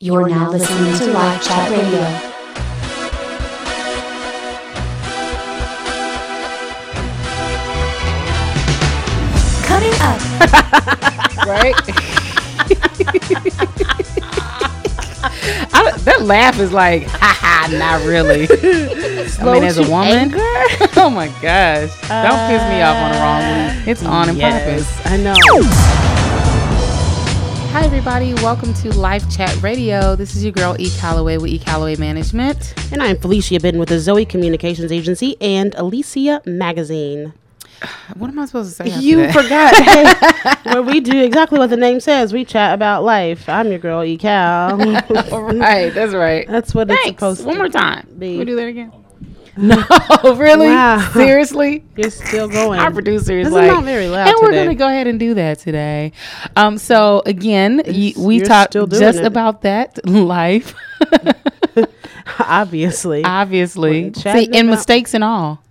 You're now listening to Life Chat Radio. Coming up, right? I, that laugh is like, ha ha, not really. I mean, as a woman, oh my gosh, don't piss me off on the wrong week. It's on purpose. Yes, I know. Hi, everybody. Welcome to Life Chat Radio. This is your girl E. Calloway with E. Calloway Management. And I'm Felicia Bin with the Zoe Communications Agency and Alicia Magazine. What am I supposed to say? You forgot hey, where we do exactly what the name says. We chat about life. I'm your girl, E. Cal. right, that's right. That's what it's supposed One to One more time. be. We do that again? No, really? Wow. Seriously? You're still going. Our producer is This is like, not very loud and we're gonna go ahead and do that today. Um, so again, y- we talked just it. about that life, Obviously. obviously. See, and about- mistakes and all.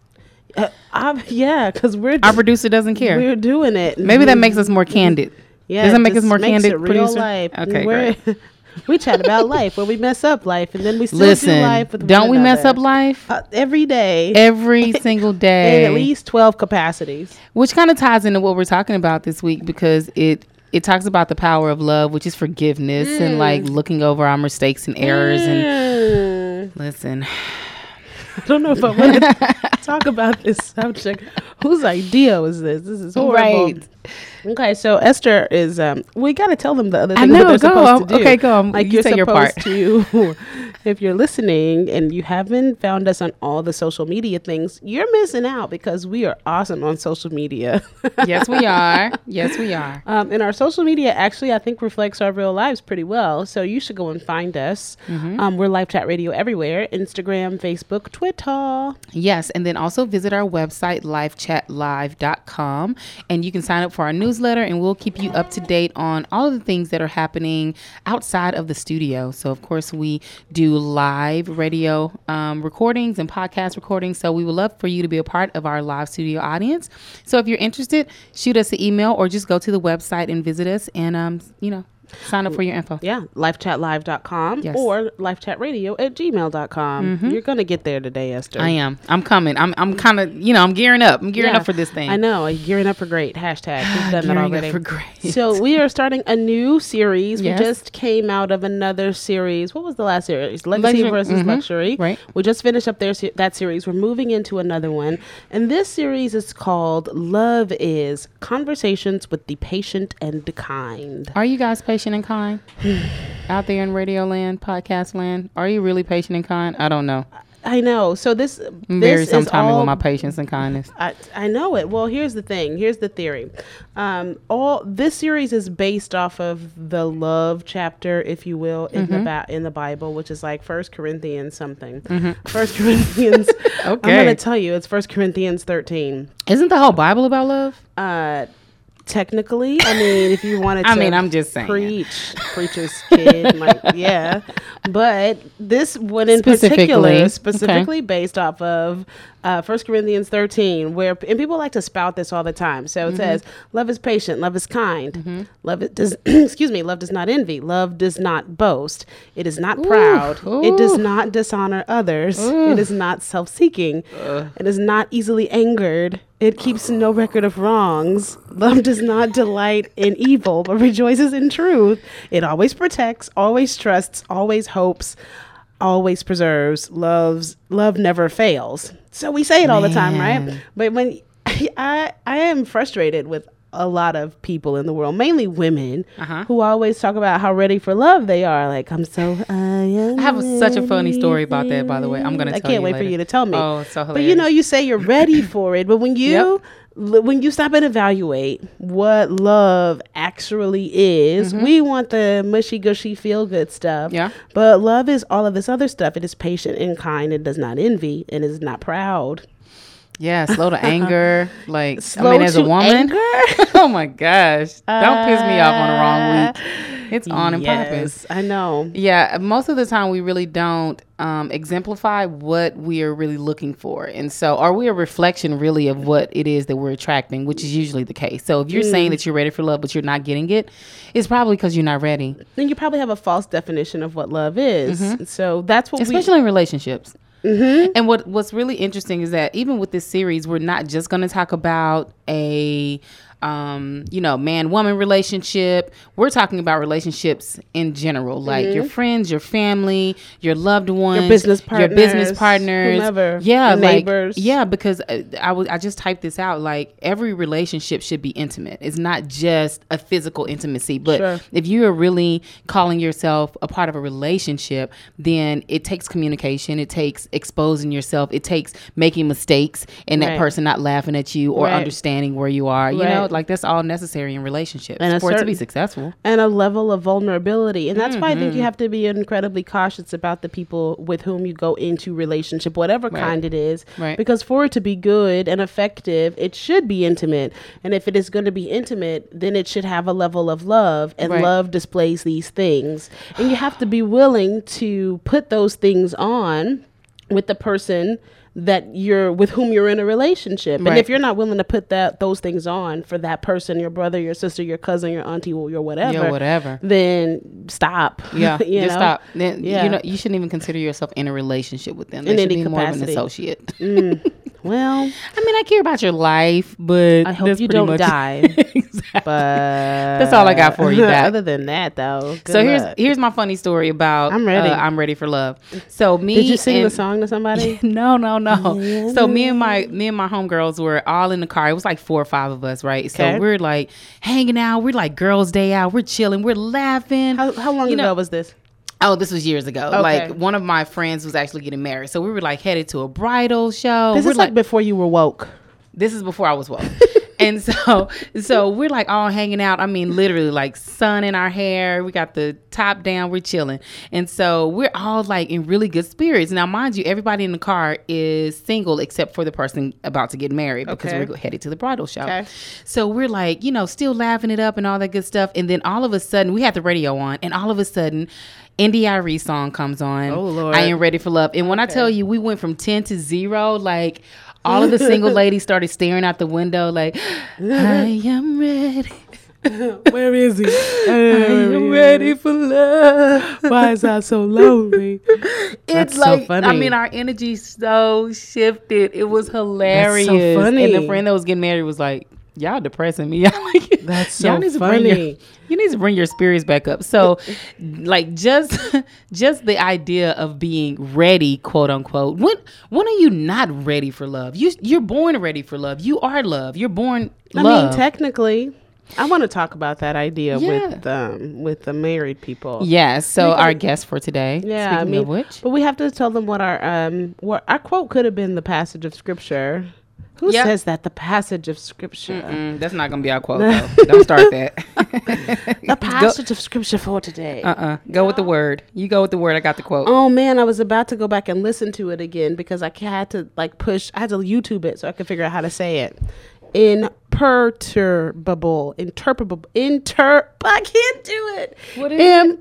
Uh, yeah, because we're Our producer doesn't care. we're doing it. Maybe that makes us more candid. Yeah, Does that it make us more candid, real producer? life. Okay, We're- we chat about life, where we mess up life, and then we still do life with don't we mess up life uh, every day every single in day? at least twelve capacities. which kind of ties into what we're talking about this week because it it talks about the power of love, which is forgiveness and like looking over our mistakes and errors. And Mm. listen, I don't know if I want to talk about this subject. Whose idea was this? This is horrible. Right. Okay, so Esther is. Um, we got to tell them the other I thing know, that they're go, supposed to do. okay, go, um, Like you you're say your supposed part. to. if you're listening and you haven't found us on all the social media things, you're missing out because we are awesome on social media. yes, we are. Yes, we are. Um, and our social media actually, I think, reflects our real lives pretty well. So you should go and find us. Mm-hmm. Um, we're Life Chat Radio everywhere Instagram, Facebook, Twitter. Yes, and then also visit our website, lifechatlive.com, and you can sign up for our newsletter, and we'll keep you up to date on all of the things that are happening outside of the studio. So, of course, we do live radio um, recordings and podcast recordings. So, we would love for you to be a part of our live studio audience. So, if you're interested, shoot us an email or just go to the website and visit us, and um, you know, sign up for your info. Yeah, lifechatlive.com Yes. Mm-hmm. or lifechatradio at gmail.com. You're going to get there today, Esther. I am. I'm coming. I'm. I'm kind of. You know. I'm gearing up. I'm gearing Yeah, up for this thing. I know. Gearing up for great. Hashtag. We've done that Gearing up already. for great. So we are starting a new series. Yes. We just came out of another series. What was the last series? Legacy Luxury- versus mhm, Luxury. right. We just finished up their se- that series. We're moving into another one. And this series is called Love is Conversations with the Patient and the Kind. Are you guys patient and kind out there in radio land, podcast land? Are you really patient and kind? I don't know. I know. So this, I'm this very is all with my patience and kindness. I, I know it. Well, here's the thing. Here's the theory. Um, all this series is based off of the love chapter, if you will, in Mm-hmm. the ba- in the Bible, which is like First Corinthians something. First Corinthians. okay. I'm gonna tell you, it's First Corinthians 13. Isn't the whole Bible about love? Uh, technically, I mean, if you wanted to, I mean, I'm just saying. preach, preacher's kid, like yeah. But this one in Specifically, particular, okay. specifically based off of uh, 1 Corinthians 13, where and people like to spout this all the time. So it Mm-hmm. says, "Love is patient, love is kind, love it does excuse me, love does not envy, love does not boast, it is not proud, it does not dishonor others, it is not self-seeking, it is not easily angered." It keeps no record of wrongs. Love does not delight in evil, but rejoices in truth. It always protects, always trusts, always hopes, always preserves. Loves love never fails. So we say it all the time, right? But when I I am frustrated with a lot of people in the world, mainly women, Uh-huh. who always talk about how ready for love they are. Like I'm so. I I have such a funny story about that, by the way. I'm gonna. I can't wait for you to tell me. Oh, it's so hilarious. But you know, you say you're ready for it, but when you l- when you stop and evaluate what love actually is, we want the mushy gushy feel good stuff. Mm-hmm. Yeah. But love is all of this other stuff. It is patient and kind. It does not envy and is not proud. Yeah, slow to anger. Like Slow I mean, as a woman. anger? oh my gosh! Don't piss me off on the wrong week. It's on and popping. I know. Yeah, most of the time we really don't um, exemplify what we are really looking for. And so, are we a reflection really of what it is that we're attracting, which is usually the case. So, if you're Mm. saying that you're ready for love, but you're not getting it, it's probably because you're not ready, Then you probably have a false definition of what love is. So that's what we. especially in relationships. Mm-hmm. And what what's really interesting is that even with this series, we're not just going to talk about a um, you know man woman relationship. We're talking about relationships in general, like your friends, your family, your loved ones, business your business partners, partners, whomever, yeah, your like, neighbors. yeah. Because uh, I was I just typed this out. Like every relationship should be intimate. It's not just a physical intimacy, but Sure. if you are really calling yourself a part of a relationship, then it takes communication, it takes exposing yourself, it takes making mistakes and that person not laughing at you or Right. understanding where you are. You know, Like that's all necessary in relationships And for it to be successful. and a level of vulnerability. And that's why I think Mm-hmm. you have to be incredibly cautious about the people with whom you go into relationship, whatever Right. kind it is. Right. Because for it to be good and effective, it should be intimate. And if it is going to be intimate, then it should have a level of love. And Right. love displays these things. And you have to be willing to put those things on with the person that you're with whom you're in a relationship. And if you're not willing to put that those things on for that person, your brother, your sister, your cousin, your auntie, or your whatever, Yeah, whatever. then stop. Yeah, you just know? stop. Then Yeah. you know you shouldn't even consider yourself in a relationship with them. They In should any be more of an capacity. associate. Mm. Well, I mean, I care about your life, but I hope you don't die. exactly. but That's all I got for you. Other than that, though, So here's luck. here's my funny story about I'm ready. uh, I'm ready for love. So me Did you sing the song to somebody? no, no, no. So me and my me and my homegirls were all in the car. It was like four or five of us, right? Okay. So we're like hanging out. We're like girls' day out. We're chilling. We're laughing. how, how long You ago know- was this? Oh, this was years ago. Okay. Like one of my friends was actually getting married, so we were like headed to a bridal show. This we're is like before you were woke. this is before I was woke. and so so we're like all hanging out. I mean, literally like sun in our hair. We got the top down, we're chilling. And so we're all like in really good spirits. Now, mind you, everybody in the car is single except for the person about to get married because Okay. we're headed to the bridal show. Okay. So we're like, you know, still laughing it up and all that good stuff. And then all of a sudden, we had the radio on, and all of a sudden, India.Arie song comes on. Oh, Lord. I am ready for love. And when I tell you, we went from 10 to zero, like all of the single ladies started staring out the window, like, I am ready. Where is he? I am ready for love. Why is that so lonely? It's That's so like, I mean, our energy so shifted. It was hilarious. And funny. the friend that was getting married was like, Y'all depressing me. Like, That's so y'all need to bring your- you need to bring your spirits back up. So, like, just just the idea of being ready, quote unquote. When when are you not ready for love? You you're born ready for love. You are love. You're born I love. mean, technically, I want to talk about that idea Yeah. with um with the married people. Yes. So our guest for today. Yeah, Speaking I mean, of which, but we have to tell them what our um what our quote could have been the passage of scripture. Who Yeah. says that the passage of scripture? Mm, that's not gonna be our quote. though. Don't start that. The passage of scripture for today. Uh uh Go with the word. You go with the word. I got the quote. Oh man, I was about to go back and listen to it again because I had to like push. I had to YouTube it so I could figure out how to say it. Imperturbable, interpretable, inter. I can't do it. What is it?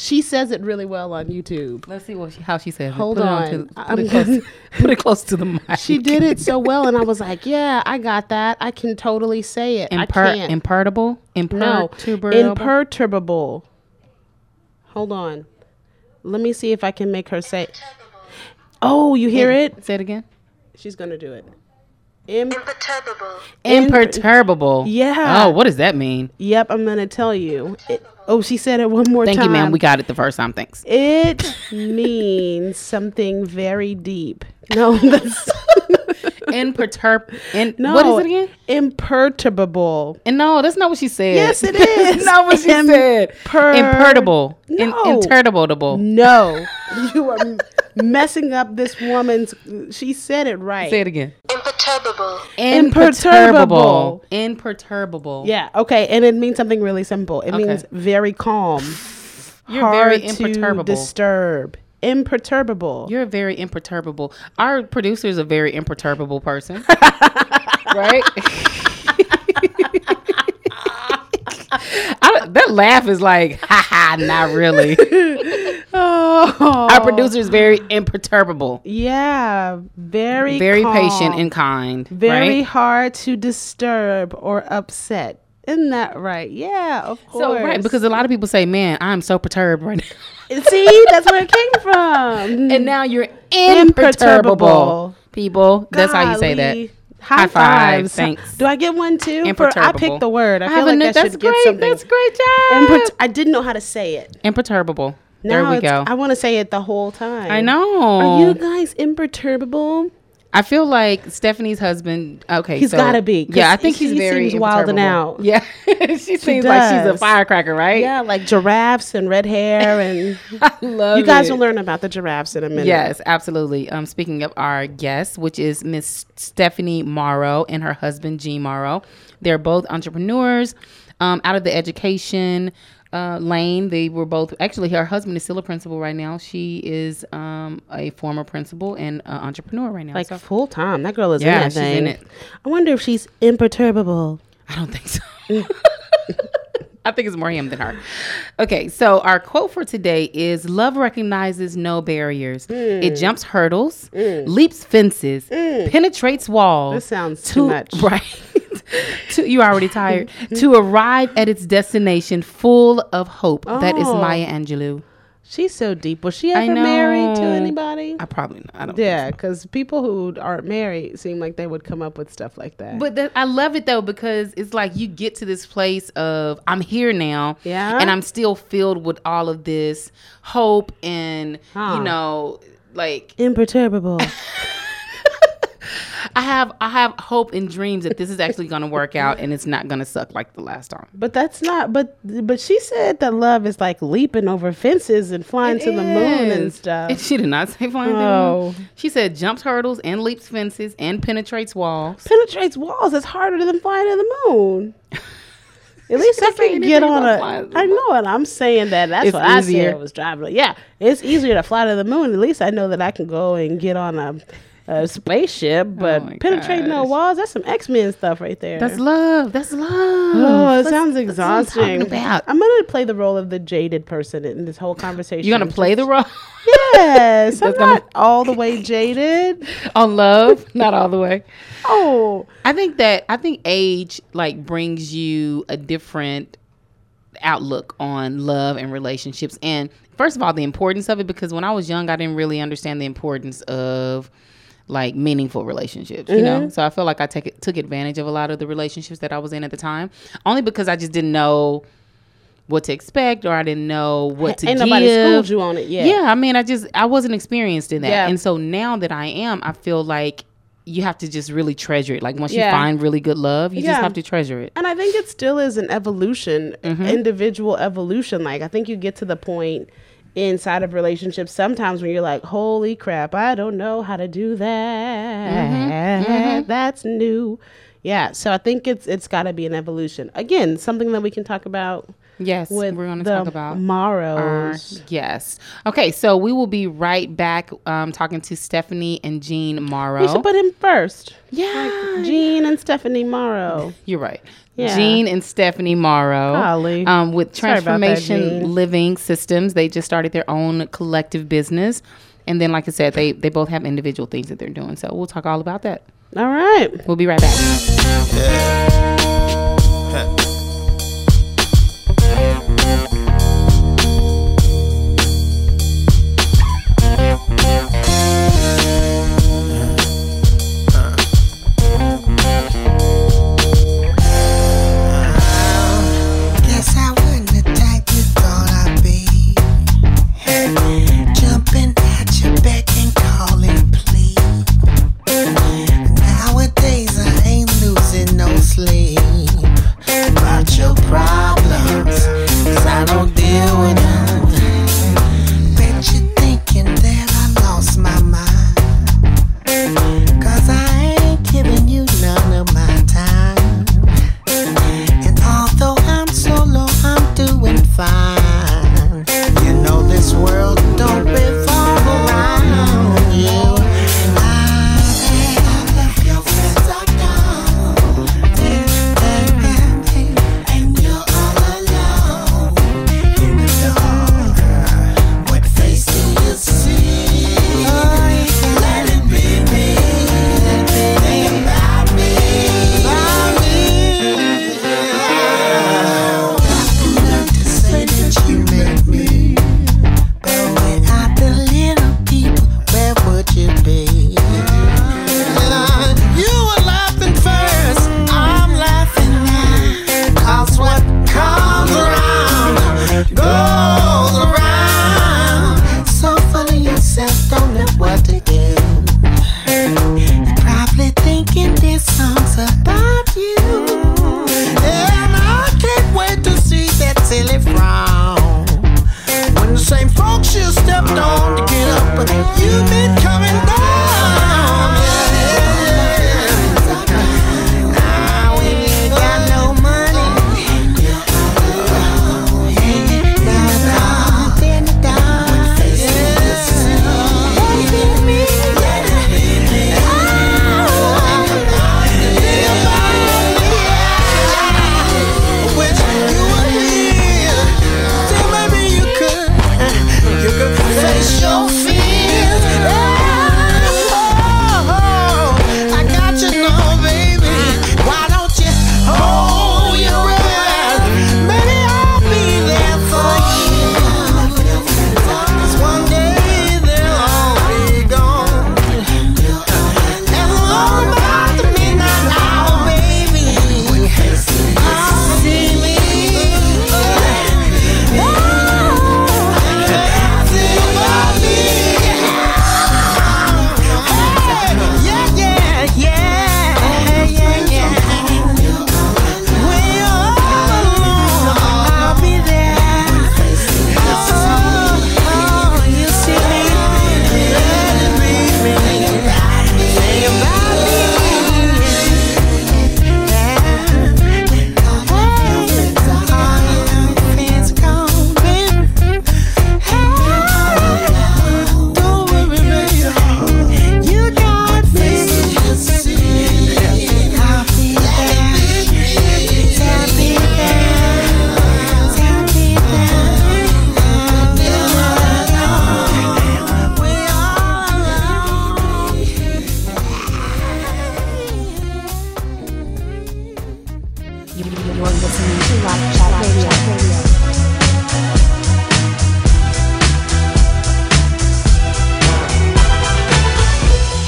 Imperturbable. She says it really well on YouTube. Let's see what she, how she says Hold it. Hold on. On to, put, it close, put it close to the mic. She did it so well, and I was like, "Yeah, I got that. I can totally say it. I Imper- can't." imperturbable. No, Imperturbable. imperturbable. Hold on. Let me see if I can make her say. Oh, you hear it? Say it again. She's gonna do it. Im- Imperturbable. Imperturbable. Yeah. Oh, what does that mean? yep, I'm gonna tell you. It- oh, she said it one more Thank time. Thank you, ma'am. We got it the first time. Thanks. It means something very deep. No, that's Imperturb. In, no. What is it again? Imperturbable. And no, that's not what she said. Yes, it That's not what she said. Imper- Imperturbable. In, No. interturbable. No, you are messing up this woman's. She said it right. Say it again. Imperturbable. Imperturbable. Imperturbable. Yeah. Okay, and it means something really simple. It Okay. means very calm. You're hard very to imperturbable. disturb. Imperturbable. You're very imperturbable. Our producer is a very imperturbable person. right? I, that laugh is like, ha ha, not really. Oh, Our producer is very imperturbable, Yeah, very very patient and kind. very right? hard to disturb or upset. Isn't that right? Yeah, of course. So right, because a lot of people say, "Man, I'm so perturbed right now," see, that's where it came from. and now you're Imperturbable. imperturbable. People, that's how you say that. High, High five, fives. thanks. Do I get one too? For, I picked the word. I, I feel like I that's should get something. That's a great job. Impert- I didn't know how to say it. imperturbable. There we go. I want to say it the whole time. I know. Are you guys imperturbable? I feel like Stephanie's husband. Okay, He's so- gotta be. Yeah, I think he's he very seems wilding out. Yeah, she seems like she's a firecracker, right? Yeah, like giraffes and red hair, and I love you guys it. will learn about the giraffes in a minute. Yes, absolutely. Um, speaking of our guest, which is Miss Stephanie Morrow and her husband Gene Morrow, they're both entrepreneurs. Um, out of the education uh, lane, they were both actually. Her husband is still a principal right now. She is um, a former principal and uh, entrepreneur right now. like So, full time. That girl is Yeah, in that she's thing. in it. I wonder if she's imperturbable. I don't think so. I think it's more him than her. Okay, so our quote for today is Love recognizes no barriers. Hmm. It jumps hurdles, leaps fences, penetrates walls. This sounds too much. Right. to, you already tired. to arrive at its destination full of hope. That is Oh. Maya Angelou. She's so deep. Was she ever married to anybody? I probably I don't Yeah, think so. because people who aren't married seem like they would come up with stuff like that. But I love it though because it's like you get to this place of I'm here now, Yeah. and I'm still filled with all of this hope and Huh. you know, like imperturbable. I have I have hope and dreams that this is actually going to work out and it's not going to suck like the last time. but that's not. But but she said that love is like leaping over fences and flying to the moon and stuff. And she did not say flying to the Oh. moon. She said jumps hurdles and leaps fences and penetrates walls. Penetrates walls. It's harder than flying to the moon. At least I can get on a. flying to the I know it. I'm saying that. That's It's what I easier. said. Was driving. Yeah, it's easier to fly to the moon. At least I know that I can go and get on a, a spaceship. Oh but Oh penetrating no gosh. walls. That's some X Men stuff right there. That's love. That's love. Oh, it That's- sounds exhausting. about. I'm gonna play the role of the jaded person in this whole conversation. You're gonna play the role Yes, I'm gonna- not all the way jaded. on love, not all the way. Oh, I think that I think age like brings you a different outlook on love and relationships. And first of all, the importance of it because when I was young, I didn't really understand the importance of like meaningful relationships, you know. So I feel like I take took advantage of a lot of the relationships that I was in at the time, only because I just didn't know what to expect or I didn't know what to ain't give. nobody schooled you on it yet. Yeah, I mean, I just I wasn't experienced in that, Yeah. and so now that I am, I feel like you have to just really treasure it. Like once Yeah. you find really good love, you Yeah. just have to treasure it. And I think it still is an evolution, Mm-hmm. individual evolution. Like I think you get to the point inside of relationships sometimes when you're like, "Holy crap, I don't know how to do that. Mm-hmm. That's new." Yeah, so I think it's it's got to be an evolution. Again, something that we can talk about Yes, with we're going to talk about our yes. Okay, so we will be right back um, talking to Stephanie and Gene Morrow. We should put him first. yeah, Gene and Stephanie Morrow. You're right. Yeah. Gene and Stephanie Morrow. Golly. Um, with Sorry about that, Transformation Living Systems. They just started their own collective business. And then, like I said, they, they both have individual things that they're doing. So we'll talk all about that. All right. We'll be right back. Guess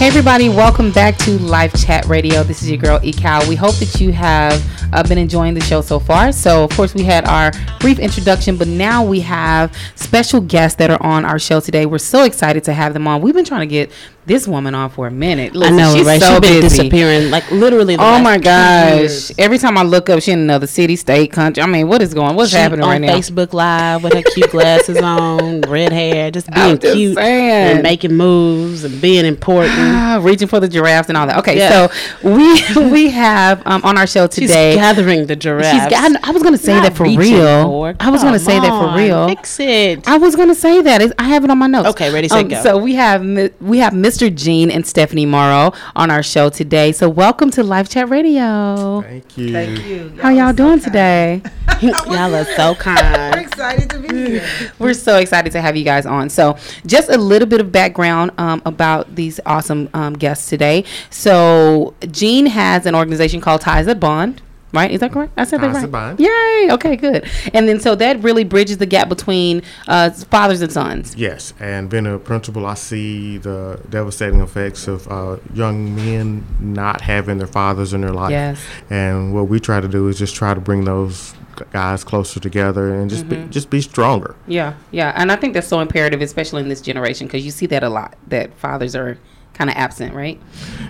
Hey everybody, welcome back to Life Chat Radio. This is your girl Ecal. We hope that you have uh, been enjoying the show so far. So, of course, we had our brief introduction, but now we have special guests that are on our show today. We're so excited to have them on. We've been trying to get this woman on for a minute. Listen, I know, she's right? so She's been busy. disappearing, like literally. The Oh my gosh! Every time I look up, she in another city, state, country. I mean, what is going? What's She happening on right now? Facebook Live with her cute glasses on, red hair, just being just cute saying. and making moves and being important. Ah, reaching for the giraffes and all that. Okay, Yeah. so we we have um, on our show She's today. gathering the giraffes. She's. I was gonna say Not that for real. I was gonna say that for real. Fix it. I was gonna say that. I have it on my notes. Um, Okay, ready, set, go. So we have we have Mr. Gene and Stephanie Morrow on our show today. So welcome to Life Chat Radio. Thank you. Thank you. How y'all doing today? Y'all are so kind. We're kind. excited to be here. We're so excited to have you guys on. So, just a little bit of background um, about these awesome um, guests today. So, Gene has an organization called Ties That Bond. Right? Is that correct? I said That right. Yay! Okay, good. And then so that really bridges the gap between uh, fathers and sons. Yes, and being a principal, I see the devastating effects of uh, young men not having their fathers in their life. Yes. And what we try to do is just try to bring those guys closer together and just Mm-hmm. be, just be stronger. Yeah, yeah, and I think that's so imperative, especially in this generation, because you see that a lot. That fathers are kind of absent, right?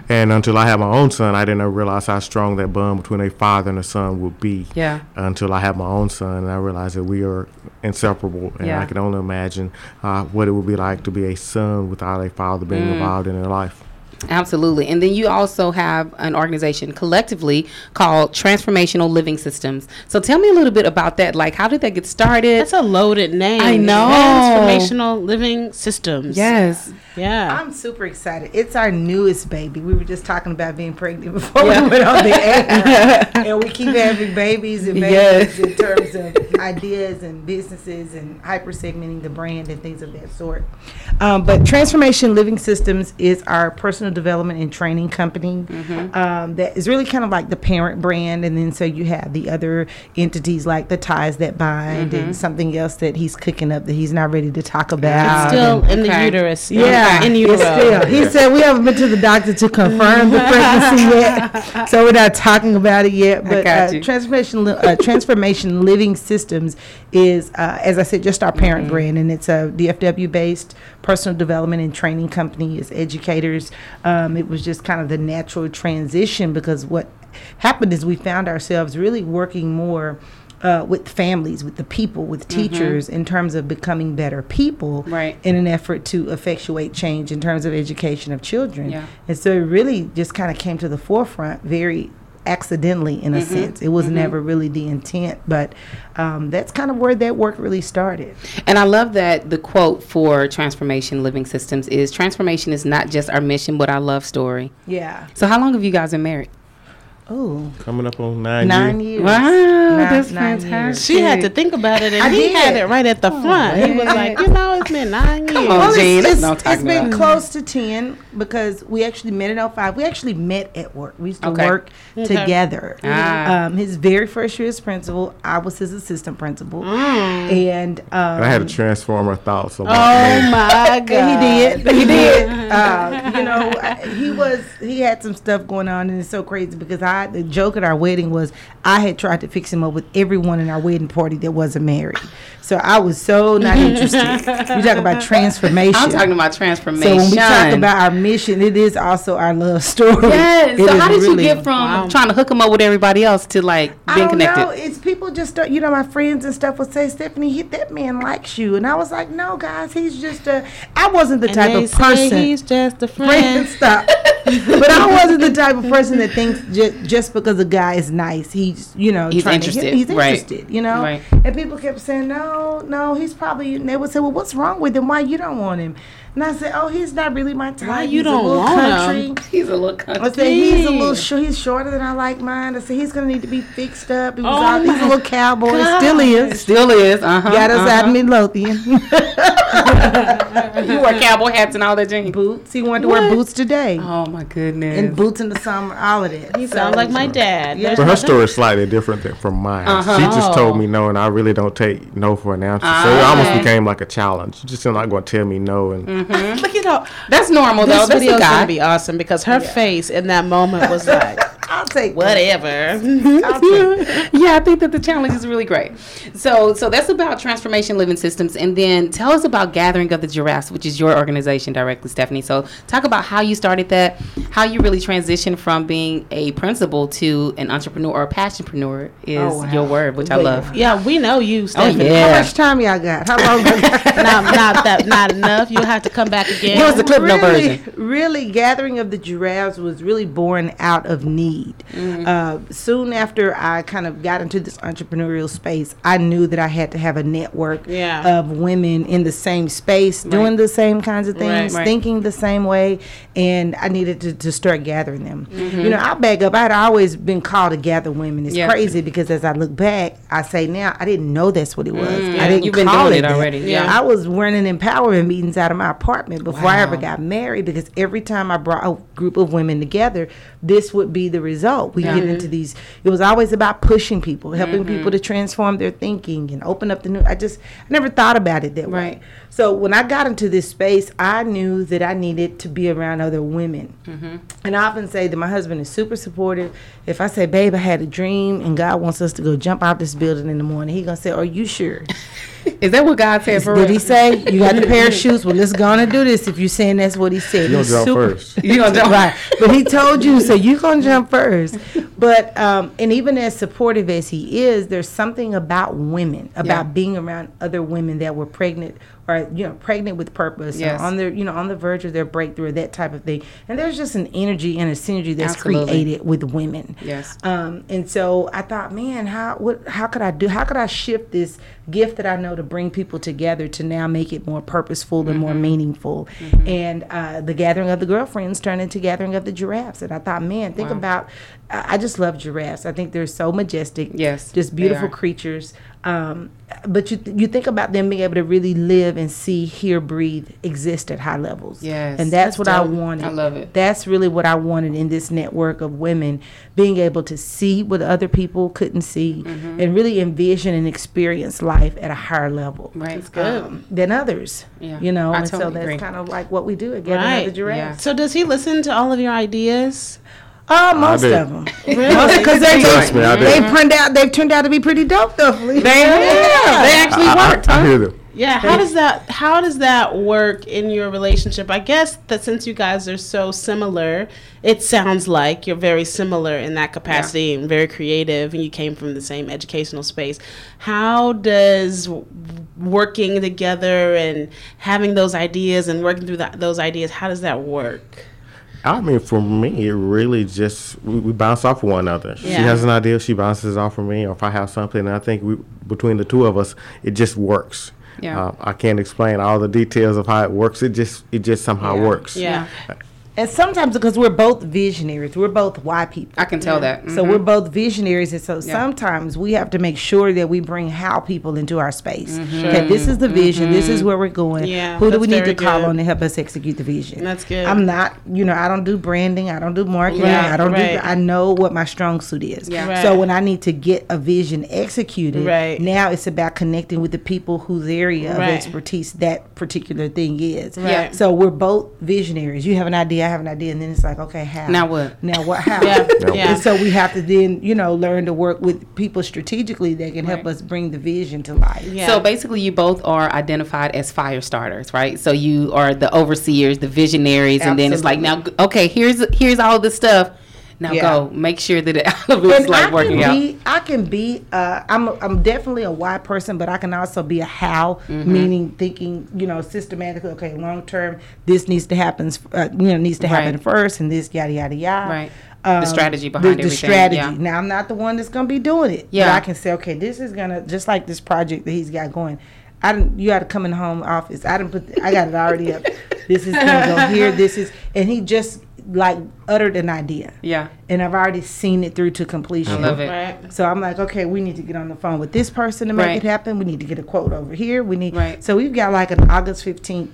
And until I had my own son, I didn't realize how strong that bond between a father and a son would be. Yeah. Until I had my own son, and I realized that we are inseparable, and Yeah. I can only imagine uh, what it would be like to be a son without a father being Mm. involved in their life. Absolutely. And then you also have an organization collectively called Transformational Living Systems. So tell me a little bit about that. Like, how did that get started? That's a loaded name. I know. Transformational living systems. yes. Yeah. I'm super excited. It's our newest baby. We were just talking about being pregnant before we went on the air. and we keep having babies and babies Yes. in terms of ideas and businesses and hyper segmenting the brand and things of that sort. Um, but Transformation Living Systems is our personal development and training company um, that is really kind of like the parent brand. And then so you have the other entities like the ties that bind and something else that he's cooking up that he's not ready to talk about. It's still in the Okay. uterus. Yeah, In it's utero. still. He said we haven't been to the doctor to confirm the pregnancy yet, so we're not talking about it yet. But uh, transformation, uh, transformation living systems is, uh, as I said, just our parent brand, and it's a DFW based personal development and training company. It's educators. Um, it was just kind of the natural transition because what happened is we found ourselves really working more uh, with families, with the people, with teachers, in terms of becoming better people, Right. in an effort to effectuate change in terms of education of children. Yeah. And so it really just kind of came to the forefront very accidentally in a sense. It was never really the intent, but um, that's kind of where that work really started. And I love that the quote for Transformation Living Systems is transformation is not just our mission, but our love story. Yeah. So, how long have you guys been married? Oh, Coming up on nine, nine years. years. Wow, Nine- that's nine years. fantastic. She had to think about it, and I he did. had it right at the front. He was like, you know, it's been nine years. Come on. Well, Gene, it's, that's it's, what I'm been about. close to 10 because we actually met at 05. We actually met at work. We used to Okay. work together. Ah. Um, his very first year as principal, I was his assistant principal. Mm. And um, And I had to transform her thoughts about Oh me. my god, he did. He did. Uh, you know, I- he was. He had some stuff going on, and it's so crazy because I. The joke at our wedding was I had tried to fix him up with everyone in our wedding party that wasn't married. So I was so not interested. we talk about transformation. I'm talking about transformation. so when we talk about our mission, it is also our love story. Yes. It So, how did you get from trying to hook him up with everybody else to like being connected? know. It's people just you know, my friends and stuff would say, Stephanie, he, that man likes you. And I was like, no, guys, he's just a, I wasn't the And type they of say person. he's just a Friend, friend. stop. but I wasn't the type of person that thinks just, just because a guy is nice, he's, you know, He's trying to interested, hit- he's right. interested, you know? Right. And people kept saying, no, no, he's probably, and they would say, well, what's wrong with him? Why you don't want him? And I said, oh, he's not really my type. Why you He's a don't little want country. him? He's a little country. I country. said he's a little Dang. short. He's shorter than I like mine. I said he's gonna need to be fixed up. He was Oh all, he's a my little cowboy. Still is. Still is. Uh huh. Got us out in Midlothian. You wear cowboy hats and all that, Jane. boots. He wanted to wear boots today. Oh my goodness. And boots in the summer. All of that. He sounds like my dad. Yeah. But her story is slightly different than from mine. Uh-huh. She just Oh. told me no, and I really don't take no for an answer. So it Ah. almost became like a challenge. She just not going to tell me no. And Look at how That's normal though. this video is gonna be awesome because her face in that moment was like, I'll take whatever. I'll take yeah, I think that the challenge is really great. So, so that's about transformation living systems, and then tell us about Gathering of the Giraffes, which is your organization directly, Stephanie. So, talk about how you started that, how you really transitioned from being a principal to an entrepreneur or a passionpreneur is Oh, wow. your word, which I Well, love. Yeah, we know you, oh, Stephanie. yeah. How much time y'all got? How long? I got? not, not that, not enough. You'll have to come back again. Give us the clip note really, version. really, gathering of the giraffes was really born out of need. Mm-hmm. Uh, soon after I kind of got into this entrepreneurial space, I knew that I had to have a network Yeah. of women in the same space, doing the same kinds of things, Right. thinking the same way, and I needed to, to start gathering them. Mm-hmm. You know, I'll back up. I had always been called to gather women. It's Yeah. crazy because as I look back, I say now I didn't know that's what it was. Mm, yeah. I didn't You've been call doing it that. already, yeah. I was running empowerment meetings out of my apartment before I ever got married because every time I brought a group of women together, this would be the result. We get into these. It was always about pushing people, helping Mm-hmm. people to transform their thinking and open up the new. I just I never thought about it that way. Right. So when I got into this space, I knew that I needed to be around other women. Mm-hmm. And I often say that my husband is super supportive. If I say, "Babe, I had a dream and God wants us to go jump out this building in the morning," he gonna say, "Are you sure?" Is that what God said for Did real? he say you got the parachutes? Well, let's go on and do this. If you're saying that's what he said, you don't He's jump super- first. You gonna jump right? But he told you, so you gonna jump first. But um, and even as supportive as he is, there's something about women, about Yeah. being around other women that were pregnant or you know pregnant with purpose, Yes. on their you know on the verge of their breakthrough, that type of thing. And there's just an energy and a synergy that's Absolutely. created with women. Yes. Um, and so I thought, man, how what how could I do? How could I shift this gift that I know to bring people together to now make it more purposeful and more meaningful? And uh, the gathering of the girlfriends turned into gathering of the giraffes. And I thought, man, think Wow. about. I just love giraffes. I think they're so majestic. Yes, just beautiful creatures. Um, but you you think about them being able to really live and see, hear, breathe, exist at high levels. Yes, and that's, that's what I wanted. I love it. That's really what I wanted in this network of women being able to see what other people couldn't see Mm-hmm. and really envision and experience life at a higher level Right. It's um, than others. Yeah, You know, I and so that's agree. kind of like what we do at Gathering Right, of the Giraffes. So does he listen to all of your ideas? Uh, most of them. Because they, Trust me, I they did. turned out, they've turned out to be pretty dope, though. They, yeah, they actually I, I- worked. I huh? hear them. Yeah, how does that how does that work in your relationship? I guess that since you guys are so similar, it sounds like you're very similar in that capacity and very creative and you came from the same educational space. How does working together and having those ideas and working through that, those ideas, how does that work? I mean, for me, it really just we, we bounce off one another. She has an idea, she bounces off of me, or if I have something, and I think we, between the two of us, it just works. Yeah. Uh, I can't explain all the details of how it works. It just it just somehow Yeah. works. Yeah. And sometimes because we're both visionaries, we're both Y people. I can tell that. So Mhm. we're both visionaries, and so Yeah. sometimes we have to make sure that we bring how people into our space. Mm-hmm. Okay, this is the vision. This is where we're going. Yeah, Who do we need very to call good. on to help us execute the vision? That's good. I'm not, you know, I don't do branding. I don't do marketing. Right, I don't right. do. I know what my strong suit is. Yeah. Right. So when I need to get a vision executed, Right. now it's about connecting with the people whose area Right. of expertise that particular thing is. Right. So we're both visionaries. You have an idea. I have an idea, and then it's like, okay, how? Now what? Now what? How? Yeah. Yeah. And so we have to then, you know, learn to work with people strategically that can help Right. us bring the vision to life. Yeah. So basically, you both are identified as fire starters, right? So you are the overseers, the visionaries, and then it's like, now, okay, here's here's all the stuff. Now Yeah. go make sure that it, it's like I working can out. I can be, uh, I'm, I'm definitely a why person, but I can also be a how, Mm-hmm. meaning thinking, you know, systematically. Okay, long term, this needs to happen. Uh, you know, needs to happen Right. first, and this yada yada yada. Right. The strategy behind the, the strategy. yeah. Now I'm not the one that's gonna be doing it. Yeah. But I can say, okay, this is gonna just like this project that he's got going. I didn't. You got to come in the home office. I didn't put. I got it already up. This is gonna go here. This is, and he just like uttered an idea, Yeah, and I've already seen it through to completion. I love it. Right. So I'm like, okay, we need to get on the phone with this person to make Right. it happen. We need to get a quote over here. We need. Right. So we've got like an August 15th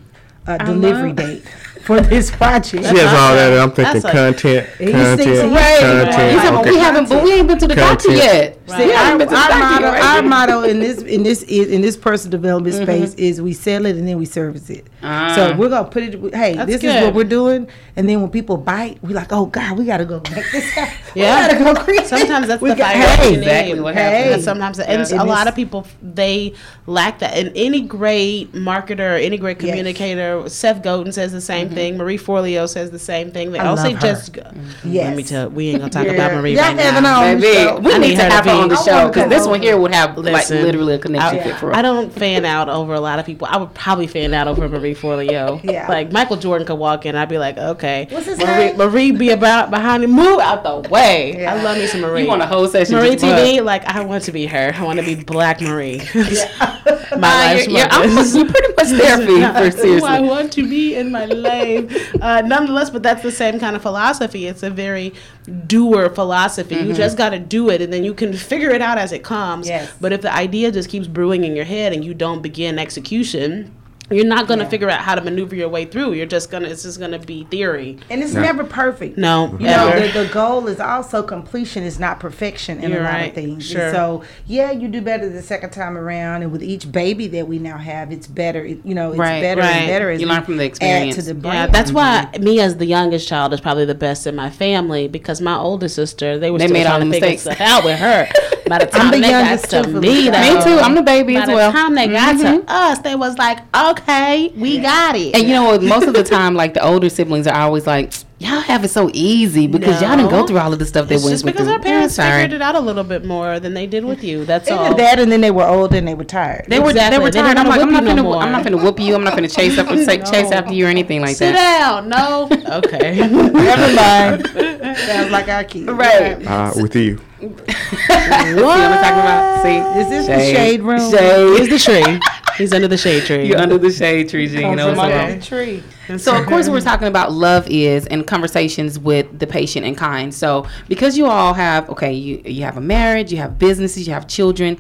uh, delivery love- date for this project. She has all that. I'm thinking That's like- content, He's content, thinking- Right. content. He said, but okay. we haven't, but we ain't been to the doctor Content. yet. See, our, haven't been to the our motto, yet, our motto in this in this is in this personal development Mm-hmm. space is we sell it and then we service it. Ah. So we're gonna put it. Hey, That's this is what we're doing, and then when people bite, we're like, oh God, we gotta go make this happen. Yeah. we gotta go create. Sometimes that's we the got, fire hey, you. Exactly what hey. happens. And sometimes, and Yeah. a lot of people they lack that. And any great marketer, any great Yes. communicator, Seth Godin says the same thing. Mm-hmm. Marie Forleo says the same thing. They I all love say her. Jessica. Mm-hmm. Yes. Let me tell. We ain't gonna talk Yeah. about Marie Y'all right having now. on Baby, we I need need to her to have her be- on the show because this one here would have Listen, like literally a connection I, fit for I don't fan out over a lot of people. I would probably fan out over Marie Forleo. Yeah. Like Michael Jordan could walk in, I'd be like, okay. What's his Marie, name? Marie be about behind me. Move out the way. Yeah. I love me some Marie. You want a whole session? Marie just for her. TV, like I want to be her. I want to be Black Marie. My life's you're, you're, almost, pretty much there for, Not for who I want to be in my life. Uh, nonetheless, but that's the same kind of philosophy. It's a very doer philosophy. Mm-hmm. You just got to do it, and then you can figure it out as it comes. Yes. But if the idea just keeps brewing in your head and you don't begin execution, you're not going to Yeah. figure out how to maneuver your way through. You're just gonna. It's just gonna be theory. And it's never perfect. No, You know, the, the goal is also completion is not perfection in You're a lot right. of things. Sure. And so, yeah, you do better the second time around. And with each baby that we now have, it's better. It, you know, it's Right. better Right. and better as You learn from the Add experience. to the Yeah, brand. that's why me as the youngest child is probably the best in my family because my older sister they were They still made all the mistakes. stuff out with her. By the time I'm the they got youngest to too, me, though, Me too. I'm the baby by as the time they got Mhm. to us, they was like, "Okay, we got it." And you know what? Most of the time, like the older siblings are always like, "Y'all have it so easy because y'all didn't go through all of the stuff that it's went just because through." our parents Yeah, figured it out a little bit more than they did with you. That's They all. did that, and then they were older and they were tired. They were Exactly. they were tired. didn't I'm like, I'm not gonna no I'm not gonna whoop you. I'm not gonna chase up chase No. after you or anything like Sit that. down. No. Okay. Never mind. Sounds like our kids. Right. Uh, with you. See what I'm talking about? See, Is this the shade room? Shade. He's the tree. He's under the shade tree. You're under the shade tree, Gene. You know what I'm saying? tree. So of course we're talking about love is and conversations with the patient and kind. So because you all have okay, you you have a marriage, you have businesses, you have children.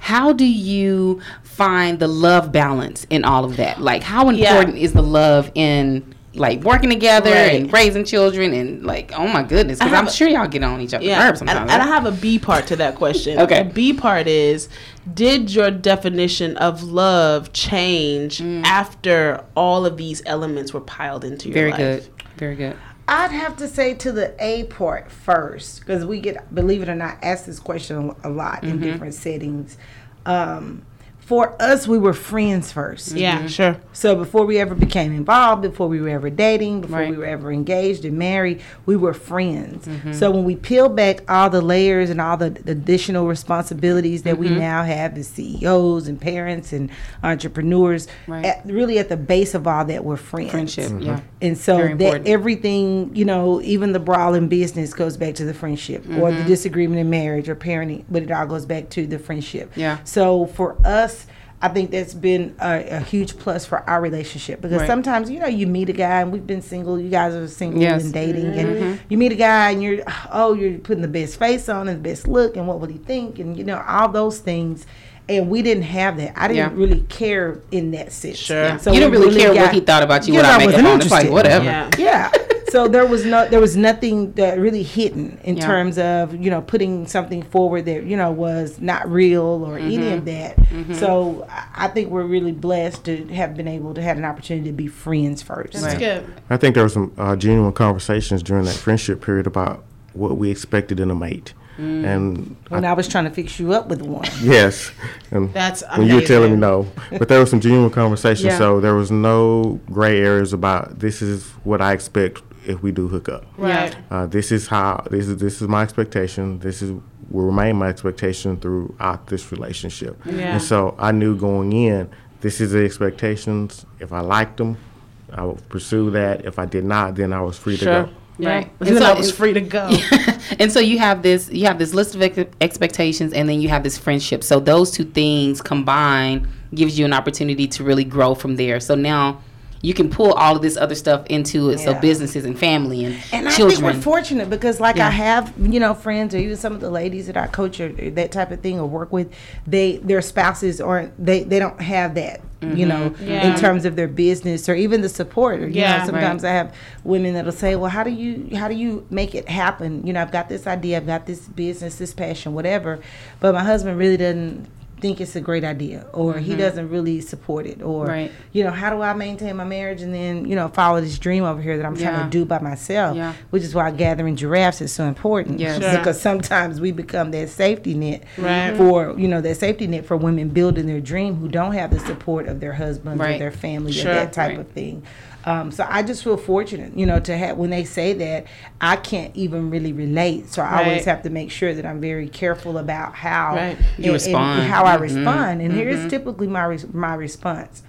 How do you find the love balance in all of that? Like how Yeah. important is the love in like working together Right. and raising children and like oh my goodness because I have I'm a- sure y'all get on each other's Yeah, nerves sometimes. and I have a B part to that question. Okay. The B part is Did your definition of love change after all of these elements were piled into your Very life? Very good. Very good. I'd have to say to the A part first, because we get, believe it or not, asked this question a lot in different settings. Um, for us, we were friends first. Yeah, sure. So before we ever became involved, before we were ever dating, before Right. we were ever engaged and married, we were friends. Mm-hmm. So when we peel back all the layers and all the additional responsibilities that Mm-hmm. we now have as CEOs and parents and entrepreneurs, Right. at, really at the base of all that, we're friends. Friendship. Yeah. And so Very that important. everything, you know, even the brawl in business goes back to the friendship or Mm-hmm. the disagreement in marriage or parenting, but it all goes back to the friendship. Yeah. So for us, I think that's been a, a huge plus for our relationship because Right. sometimes, you know, you meet a guy and we've been single, you guys are single Yes. and dating, and mm-hmm. you meet a guy and you're, oh, you're putting the best face on and the best look, and what would he think? And, you know, all those things. And we didn't have that. I didn't Yeah. really care in that sense. Sure. you didn't we really, care got- what he thought about you Yeah, without I makeup wasn't on. It's like whatever. Yeah. yeah. So there was no, there was nothing that really hidden in Yeah. terms of you know putting something forward that you know was not real or any Mm-hmm. of that. So I- I think we're really blessed to have been able to have an opportunity to be friends first. That's Right. good. I think there was some uh, genuine conversations during that friendship period about what we expected in a mate, Mm. and When I was trying to fix you up with one. yes, and That's when you were telling me no, but there was some genuine conversations. Yeah. So there was no gray areas about this is what I expect if we do hook up. Right. Uh, this is how this is this is my expectation. This is will remain my expectation throughout this relationship. Yeah. And so I knew going in, this is the expectations. If I liked them, I would pursue that. If I did not, then I was free to Sure. go. Right. And And so- I was free to go. and so you have this you have this list of ex- expectations and then you have this friendship so those two things combined gives you an opportunity to really grow from there so now you can pull all of this other stuff into it so businesses and family and, And I children think we're fortunate because, like, Yeah. I have you know friends or even some of the ladies that I coach or that type of thing or work with, they their spouses aren't they they don't have that you know mm-hmm. Yeah. in terms of their business or even the support. Or, you Yeah. know, sometimes I have women that'll say, "Well, how do you how do you make it happen? You know, I've got this idea, I've got this business, this passion, whatever, but my husband really doesn't." Think it's a great idea or he mm-hmm. doesn't really support it or Right. you know how do i maintain my marriage and then you know follow this dream over here that i'm trying Yeah. to do by myself Yeah. which is why gathering giraffes is so important. Yes. Sure. Because sometimes we become that safety net Right. for you know that safety net for women building their dream who don't have the support of their husbands or their family Sure. or that type Right. of thing. Um, so I just feel fortunate, you know, to have when they say that I can't even really relate. So I always have to make sure that I'm very careful about how Right. You respond. how I Mhm. respond. And here's typically my res- my response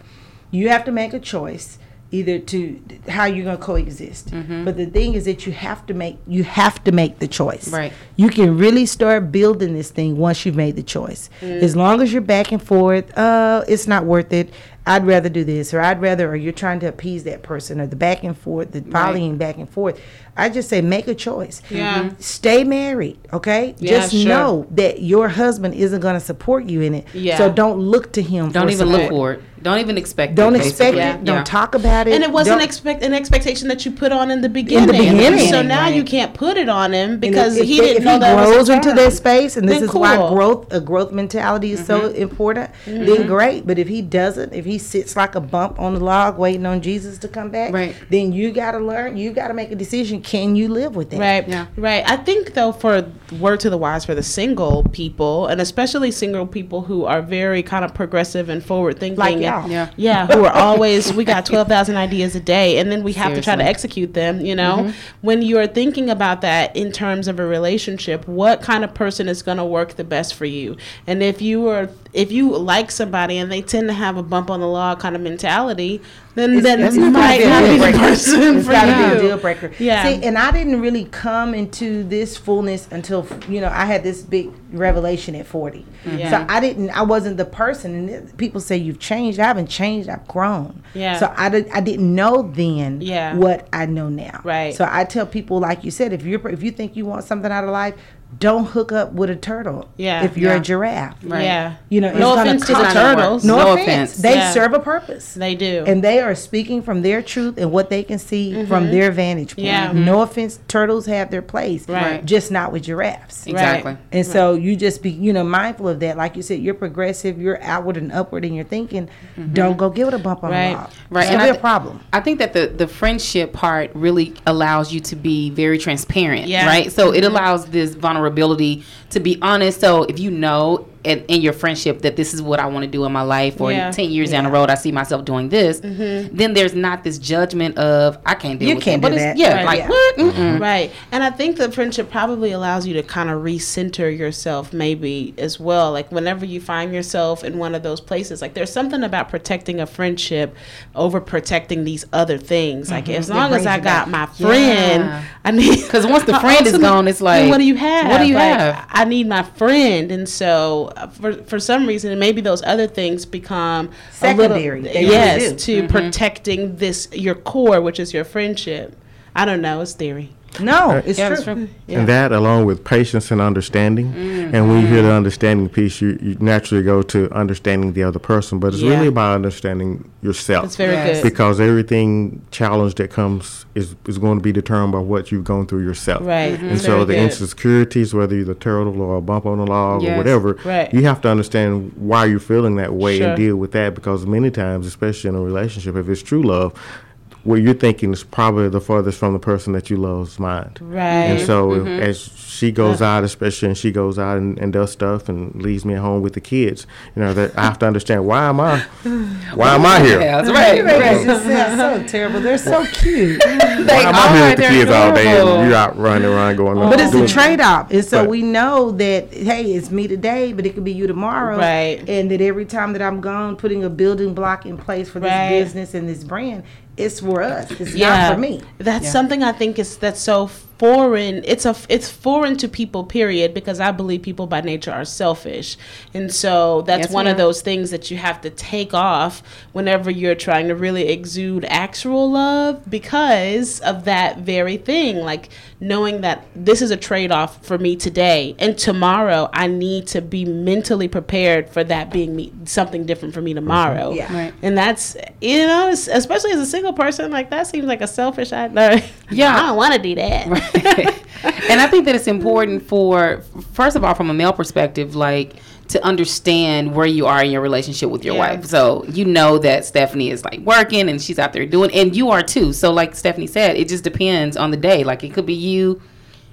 you have to make a choice either to how you're going to coexist but the thing is that you have to make you have to make the choice Right. you can really start building this thing once you've made the choice as long as you're back and forth uh it's not worth it i'd rather do this or i'd rather or you're trying to appease that person or the back and forth the volleying back and forth i just say make a choice Yeah. Mm-hmm. stay married okay Yeah, just sure. know that your husband isn't going to support you in it Yeah. so don't look to him don't for even look for it don't even expect it. don't expect basically. it don't Yeah. talk about it And it wasn't Don't- expect an expectation that you put on in the beginning. In the beginning, So now right. you can't put it on him because if, he if, didn't if know he that was a grows into term. that space, and this Then is why cool. growth, a growth mentality is so mm-hmm. important. Mm-hmm. Then great, but if he doesn't, if he sits like a bump on the log waiting on Jesus to come back, Right. then you got to learn. You got to make a decision. Can you live with that? Right. Yeah. Right. I think though for word to the wise for the single people and especially single people who are very kind of progressive and forward thinking. Like and- Yeah. Yeah, who are always we got 12,000 ideas a day and then we have to try to execute them, you know. Mm-hmm. When you are thinking about that in terms of a relationship, what kind of person is going to work the best for you? And if you are if you like somebody and they tend to have a bump on the log kind of mentality, then then It's you might not be a be deal the person It's for got to be a you. deal breaker. Yeah. See, and I didn't really come into this fullness until you know I had this big revelation at forty. Yeah. So I didn't. I wasn't the person. And it- people say you've changed. I haven't changed. I've grown. Yeah. So I did. I didn't know then. Yeah. What I know now. Right. So I tell people, like you said, if you're if you think you want something out of life. Don't hook up with a turtle. Yeah. If you're Yeah. a giraffe. Right. Yeah. You know, no offense to the turtles. No, No offense. offense. They Yeah. serve a purpose They do. and they are speaking from their truth and what they can see mm-hmm. from their vantage point. Yeah. No offense, turtles have their place, Right. Just not with giraffes. exactly And so you just be, you know, mindful of that. Like you said, you're progressive, you're outward and upward in your thinking. Mm-hmm. Don't go give it a bump on Right. the log. Right, It's and gonna be a th- problem. I think that the the friendship part really allows you to be very transparent, Yeah. right? So it mm-hmm. allows this vulnerability to be honest. So if you know in, in your friendship that this is what I want to do in my life, or Yeah. ten years down the road I see myself doing this, mm-hmm. then there's not this judgment of I can't deal You with can't that. do But it's- that. Yeah, Right, like yeah. what? Mm-hmm. Mm-mm. Right. And I think the friendship probably allows you to kind of recenter yourself maybe as well. Like whenever you find yourself in one of those places, like there's something about protecting a friendship over protecting these other things. Like mm-hmm. as long as I got back. my friend, Yeah. I need 'Cause once the friend is gone, it's like, what do you have? what do you Like, have? I need my friend, and so uh, for for some reason, maybe those other things become a little- Secondary. They really yes, do. to protecting this your core, which is your friendship. I don't know. It's theory. No, it's Yeah, true. that's true. And that, along with patience and understanding, Mm-hmm. and when you hear the understanding piece, you, you naturally go to understanding the other person. But it's Yeah. really about understanding yourself. That's very Yes. good. because everything challenge that comes is, is going to be determined by what you've gone through yourself. Right. And That's so the good. insecurities, whether you're the turtle or a bump on the log Yes. or whatever, Right. you have to understand why you're feeling that way Sure. and deal with that because many times, especially in a relationship, if it's true love, what you're thinking is probably the furthest from the person that you love's mind. Right. And so Mm-hmm. if, as she goes out, especially, and she goes out and, and does stuff and leaves me at home with the kids, you know, that I have to understand why am I, why am I here? Yeah, that's right. You make it just sound so terrible. They're so cute. Why am I here with the kids all day and you're out running around going? Around. But it's a trade off. And so Right. we know that, hey, it's me today, but it could be you tomorrow. Right. And that every time that I'm gone, putting a building block in place for this business and this brand, it's for us. It's not for me. That's something I think is that's so foreign. It's a it's foreign to people. Period. Because I believe people by nature are selfish, and so that's Yes, one we of those things that you have to take off whenever you're trying to really exude actual love because of that very thing. Like knowing that this is a trade off for me today, and tomorrow I need to be mentally prepared for that being me something different for me mm-hmm. tomorrow. Yeah. Right. And that's you know, especially as a single person, like that seems like a selfish. I no, Yeah. I don't want to do that. And I think that it's important for, first of all, from a male perspective, like to understand where you are in your relationship with your Yeah. wife. So you know that Stephanie is like working and she's out there doing, and you are too. So like Stephanie said, it just depends on the day. Like it could be you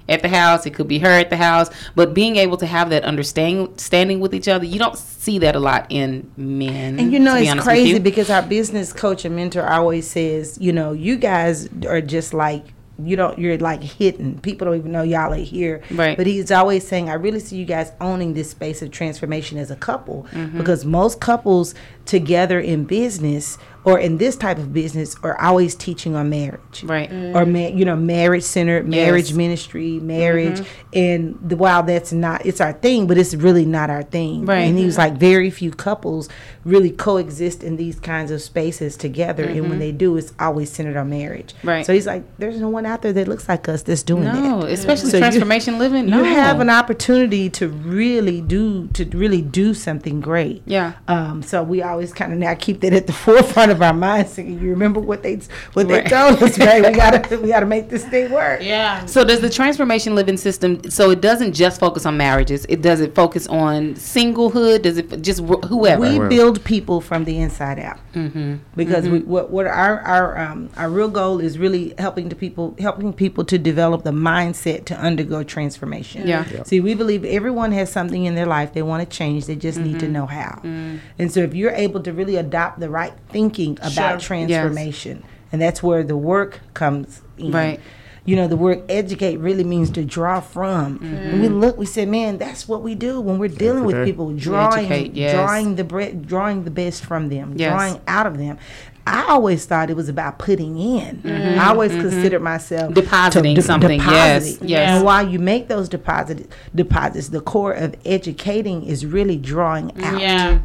at the house, it could be her at the house, but being able to have that understanding standing with each other, you don't see that a lot in men. And you know, to be it's crazy because our business coach and mentor always says, you know, you guys are just like, you don't, you're like hidden. People don't even know y'all are here. Right. But he's always saying, I really see you guys owning this space of transformation as a couple Mm-hmm. because most couples together in business or in this type of business are always teaching on marriage Right. Mm. or ma- you know marriage centered marriage Yes. ministry marriage mm-hmm. and the, while that's not it's our thing but it's really not our thing Right. and he was like very few couples really coexist in these kinds of spaces together and when mm-hmm. they do it's always centered on marriage Right. so he's like there's no one out there that looks like us that's doing No, that especially So you- transformation living. No. you have an opportunity to really do to really do something great Yeah. um, so we always kind of now keep that at the forefront of our minds. Thinking, you remember what they what they Right. told us, right? We gotta we gotta make this thing work. Yeah. So does the transformation living system? So it doesn't just focus on marriages. It does it focus on singlehood. Does it just wh- whoever? We build people from the inside out mm-hmm. because we what what our our um, our real goal is really helping to people helping people to develop the mindset to undergo transformation. Yeah. See, we believe everyone has something in their life they want to change. They just need to Mm-hmm. know how. Mm. And so, if you're able to really adopt the right thinking about Sure. transformation, and that's where the work comes in. Right. You know, the word educate really means to draw from. When we look, we say, man, that's what we do when we're dealing with people, drawing, educate, yes. drawing the bre- drawing the best from them, Yes. drawing out of them. I always thought it was about putting in. I always considered myself Mm-hmm. Depositing de- something, yes, yes. And while you make those deposit deposits, the core of educating is really drawing out. Yeah.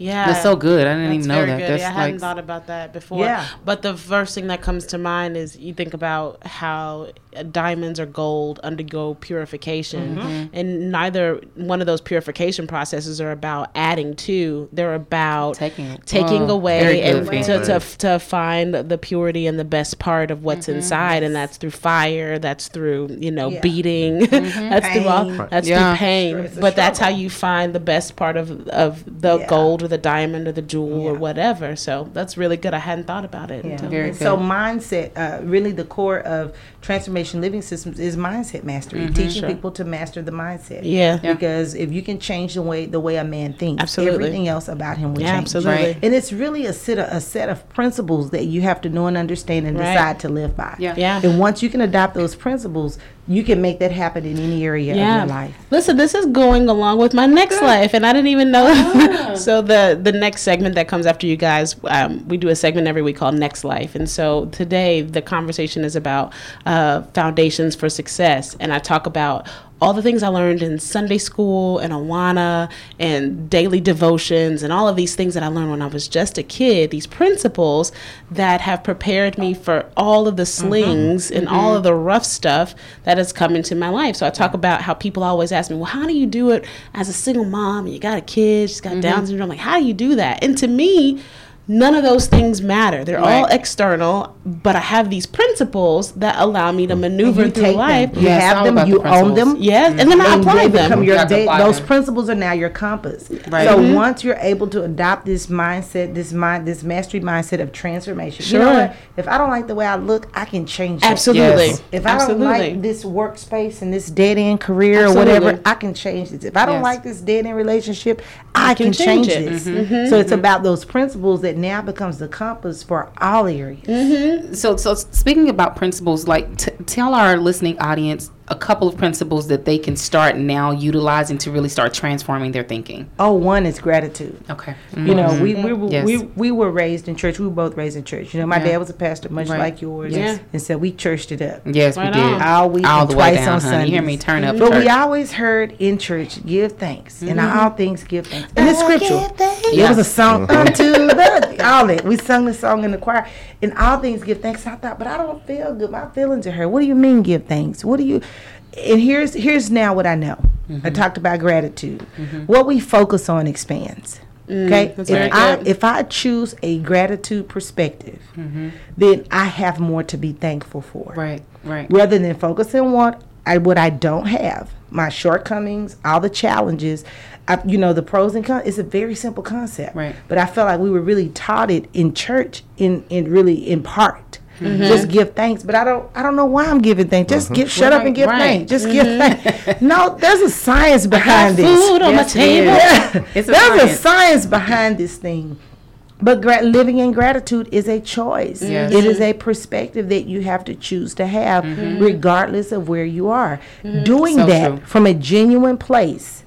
Yeah. That's so good. I didn't even know that. good. That's yeah, I like hadn't thought about that before. Yeah. But the first thing that comes to mind is you think about how diamonds or gold undergo purification, Mm-hmm. and neither one of those purification processes are about adding to. They're about Taking- taking oh, away and to, to, to find the purity and the best part of what's Mm-hmm. inside, and that's through fire. That's through you know Yeah. beating. that's through all. Pain. That's Yeah. through pain. It's a But that's how you find the best part of of the Yeah. gold or the diamond or the jewel or whatever. So that's really good. I hadn't thought about it. Yeah. until- Very And so mindset, uh, really the core of transformation transformation living systems is mindset mastery, mm-hmm. teaching people to master the mindset. Yeah. Yeah. Because if you can change the way the way a man thinks, Absolutely. everything else about him will Yeah, change. absolutely. Right. And it's really a set of, a set of principles that you have to know and understand and Right. decide to live by. Yeah. Yeah. And once you can adopt those principles, you can make that happen in any area of your life. Listen, this is going along with my next life, and I didn't even know. Ah. so the the next segment that comes after you guys, um, we do a segment every week called Next Life, and so today the conversation is about uh, foundations for success, and I talk about all the things I learned in Sunday school and Awana and daily devotions and all of these things that I learned when I was just a kid, these principles that have prepared me for all of the mm-hmm. slings and mm-hmm. all of the rough stuff that has come into my life. So I talk about how people always ask me, well, how do you do it as a single mom? And you got a kid, she's got Down mm-hmm. syndrome. Like, how do you do that? And to me, None of those things matter. They're all external, but I have these principles that allow me to maneuver you through life. them. You Yeah, it's all have them. You the own them. principles. Yes, and then I and apply they become them. your You day, apply those them. principles are now your compass. Right. So Mm-hmm. once you're able to adopt this mindset, this mind, this mastery mindset of transformation. You know Sure. what? If I don't like the way I look, I can change it. Absolutely. Yes. If I Absolutely. don't like this workspace and this dead end career Absolutely. or whatever, I can change this. If I don't Yes. like this dead end relationship, I can can, change change, it. this. Mm-hmm. So it's about those principles that now becomes the compass for all areas. Mm-hmm. So, so speaking about principles, like t- tell our listening audience a couple of principles that they can start now utilizing to really start transforming their thinking. Oh, one is gratitude. Okay. You know, we we, were Yes. we we were raised in church. We were both raised in church. You know, my Yeah. dad was a pastor, much Right. like yours. Yeah. And so we churched it up. Yes, Right we did. on. All week All and the way twice down, on honey. You hear me? Turn up But church. we always heard in church, give thanks. And Mm-hmm. all things give thanks. And it's scriptural. It was a song unto the all that. We sung the song in the choir. And all things give thanks. I thought, but I don't feel good. My feelings are hurt. What do you mean give thanks? What do you and here's here's now what I know. Mm-hmm. I talked about gratitude. What we focus on expands. Okay? if I if I choose a gratitude perspective, then I have more to be thankful for Right, right. rather than focusing on what I what I don't have, my shortcomings, all the challenges, I, you know, the pros and cons. It's a very simple concept, Right. But I felt like we were really taught it in church, in in really in part. Mm-hmm. Just give thanks, but I don't. I don't know why I'm giving thanks. Just mm-hmm. give, shut up and give Right, thanks. Just give mm-hmm. thanks. No, there's a science behind this. food on my Yes, it table. is. It's a There's a science. science behind this thing. But gra- living in gratitude is a choice. Yes. It is a perspective that you have to choose to have, mm-hmm. regardless of where you are. Doing So that true. from a genuine place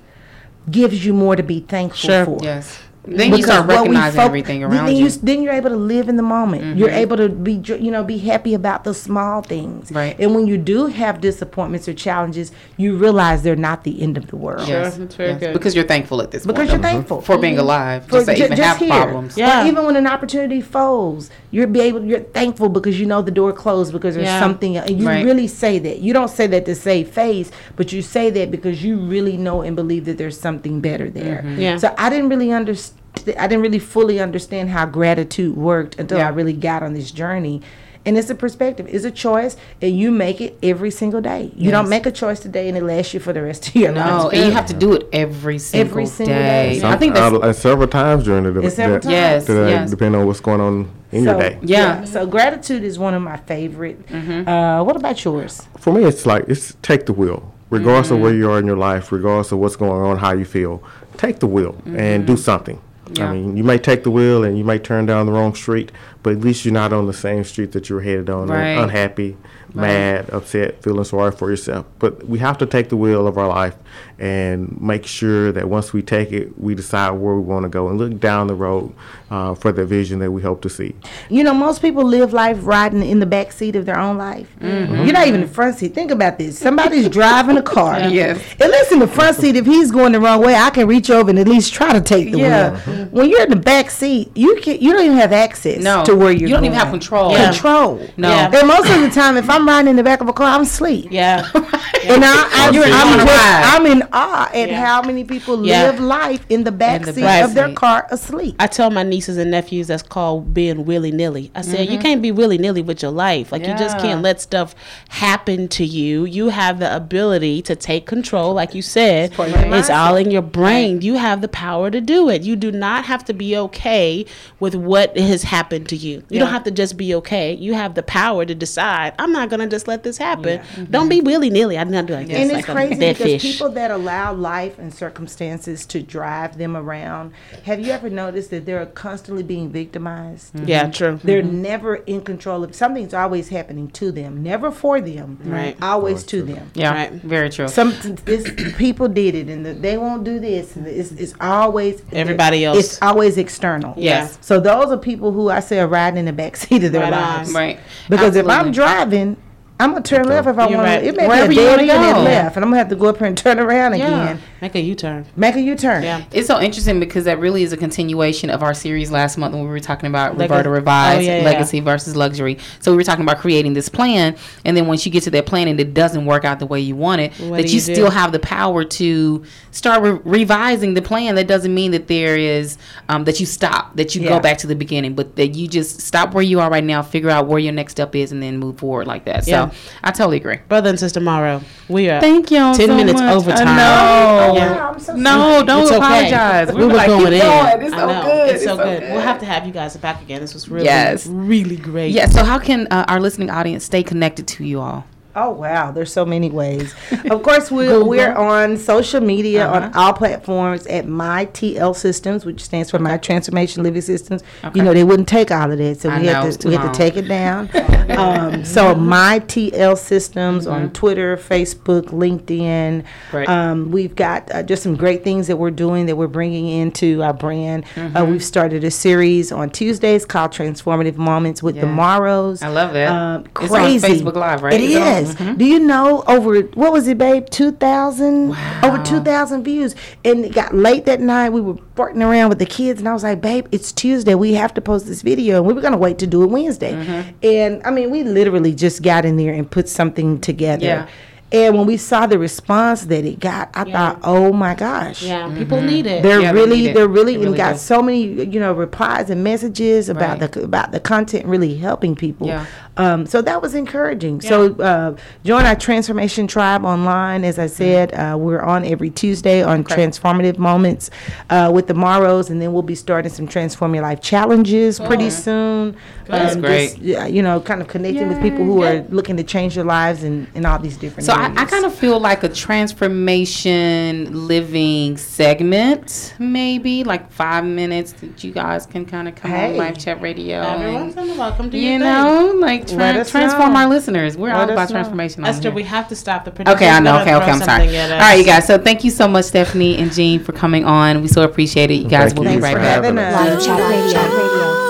gives you more to be thankful Sure. for. Yes. Then you start what we recognizing foc- everything then- around then you. s- Then you're able to live in the moment. You're able to be, you know, be happy about the small things. Right. And when you do have disappointments or challenges, you realize they're not the end of the world. Yes, that's very yes. good. Because you're thankful at this Because point. you're thankful For being alive. For Just to ju- even just have here. problems. Yeah. Or even when an opportunity folds, you're be able you're thankful because you know the door closed because there's Yeah. something and you Right. really say that. You don't say that to save face, but you say that because you really know and believe that there's something better there. Mm-hmm. Yeah. So I didn't really understand I didn't really fully understand how gratitude worked until Yeah. I really got on this journey. And it's a perspective, it's a choice, and you make it every single day. You don't make a choice today and it lasts you for the rest of your No, life. and you have to do it every single, Every single day. day. I think that's uh, several times during the day. It's several times. Yes, to, yes. depending on what's going on in your day. Yeah. So gratitude is one of my favorite. Uh, what about yours? For me, it's like it's take the wheel, regardless of where you are in your life, regardless of what's going on, how you feel. Take the wheel and do something. Yeah. I mean, you might take the wheel and you might turn down the wrong street, but at least you're not on the same street that you were headed on. Right. Unhappy, mad, upset, feeling sorry for yourself. But we have to take the wheel of our life and make sure that once we take it, we decide where we want to go and look down the road uh, for the vision that we hope to see. You know, most people live life riding in the back seat of their own life. You're not even in the front seat. Think about this. Somebody's driving a car. Yes. At least in the front seat, if he's going the wrong way, I can reach over and at least try to take the Yeah. wheel. When you're in the back seat, you can you don't even have access No. to where you're You don't even have control. Yeah. Control. No. Yeah. And most of the time, if I'm riding in the back of a car, I'm asleep. Yeah. And I, I, I'm, just- I'm in awe at Yeah. how many people Yeah. live life in the back the seat back of their seat. car asleep. I tell my nieces and nephews that's called being willy nilly. I said, you mm-hmm. can't be willy nilly with your life. Like, you just can't let stuff happen to you. You have the ability to take control, like you said. part of your It's all in your brain. You have the power to do it. You do not have to be okay with what has happened to you. You Yeah. don't have to just be okay. You have the power to decide. I'm not gonna just let this happen. Mm-hmm. Don't be willy nilly. I'm not doing this. and like it's a crazy because fish. people that allow life and circumstances to drive them around. Have you ever noticed that they're constantly being victimized? Mm-hmm. yeah, true. They're mm-hmm. never in control of something's always happening to them, never for them, Right. Always to them. Yeah, Right. very true. Some this people did it, and the, they won't do this. And it's, it's always Everybody else. It's always external. Yes. So those are people who I say are riding in the back seat of their Right on. lives. right. Because if I'm driving, I'm gonna turn left if I want right. to. It may Wherever be a wanna dead end at go. left, and I'm gonna have to go up here and turn around Yeah. again. Make a U-turn. Make a U-turn. Yeah. It's so interesting because that really is a continuation of our series last month when we were talking about Leg- Roberta Revised, Oh, yeah, yeah. legacy versus luxury. So we were talking about creating this plan, and then once you get to that plan and it doesn't work out the way you want it, What that you, you still have the power to start re- revising the plan. That doesn't mean that there is um, that you stop, that you Yeah. go back to the beginning, but that you just stop where you are right now, figure out where your next step is, and then move forward like that. Yeah. So I totally agree. Brother and sister Morrow, we are. Thank you. 10 so minutes much. overtime. I know. Yeah. I'm so No, don't okay. apologize. We were like, going keep in. going. It's I so know. good. It's so good. We'll have to have you guys back again. This was really, Yes. really great. Yeah. So how can uh, our listening audience stay connected to you all? Oh wow, there's so many ways. Of course, we're we're on social media Uh-huh. on all platforms at My TL Systems, which stands for My Transformation Living Systems. Okay. You know they wouldn't take all of that, so I we had to we had to take it down. um, so My TL Systems Mm-hmm. on Twitter, Facebook, LinkedIn. Great. Um, we've got uh, just some great things that we're doing that we're bringing into our brand. Mm-hmm. Uh, we've started a series on Tuesdays called Transformative Moments with the Yeah. Morrows. I love that. Um, It's on crazy. Facebook Live, right? It Is it on? is. Mhm. Do you know over what was it, babe? Two thousand, over two thousand views. And it got late that night. We were farting around with the kids, and I was like, babe, it's Tuesday. We have to post this video, and we were gonna wait to do it Wednesday. Mm-hmm. And I mean, we literally just got in there and put something together. Yeah. And when we saw the response that it got, I thought, oh my gosh. Yeah, people need it. They're Yeah, really, need they're really, They and really got do. so many, you know, replies and messages about Right. the about the content really helping people. Yeah. Um, so that was encouraging. So uh, join our transformation tribe online. As I said, uh, we're on every Tuesday on transformative moments uh, with the Morrows, and then we'll be starting some transform your life challenges pretty soon. That's Um, great. just, you know, kind of connecting with people who are looking to change their lives and, and all these different. So I, areas. I kind of feel like a transformation living segment, maybe like five minutes that you guys can kind of come Hey. on Life Chat Radio. Everyone's and, welcome to you your thing. know, like tra- transform know. our listeners. We're all Let us about know. transformation. Esther, here. we have to stop the producer. Okay, I know. Okay, okay, I'm sorry. All right, you guys. So thank you so much, Stephanie and Gene, for coming on. We so appreciate it. You guys Thank will you be right back. having us. Life Chat Radio.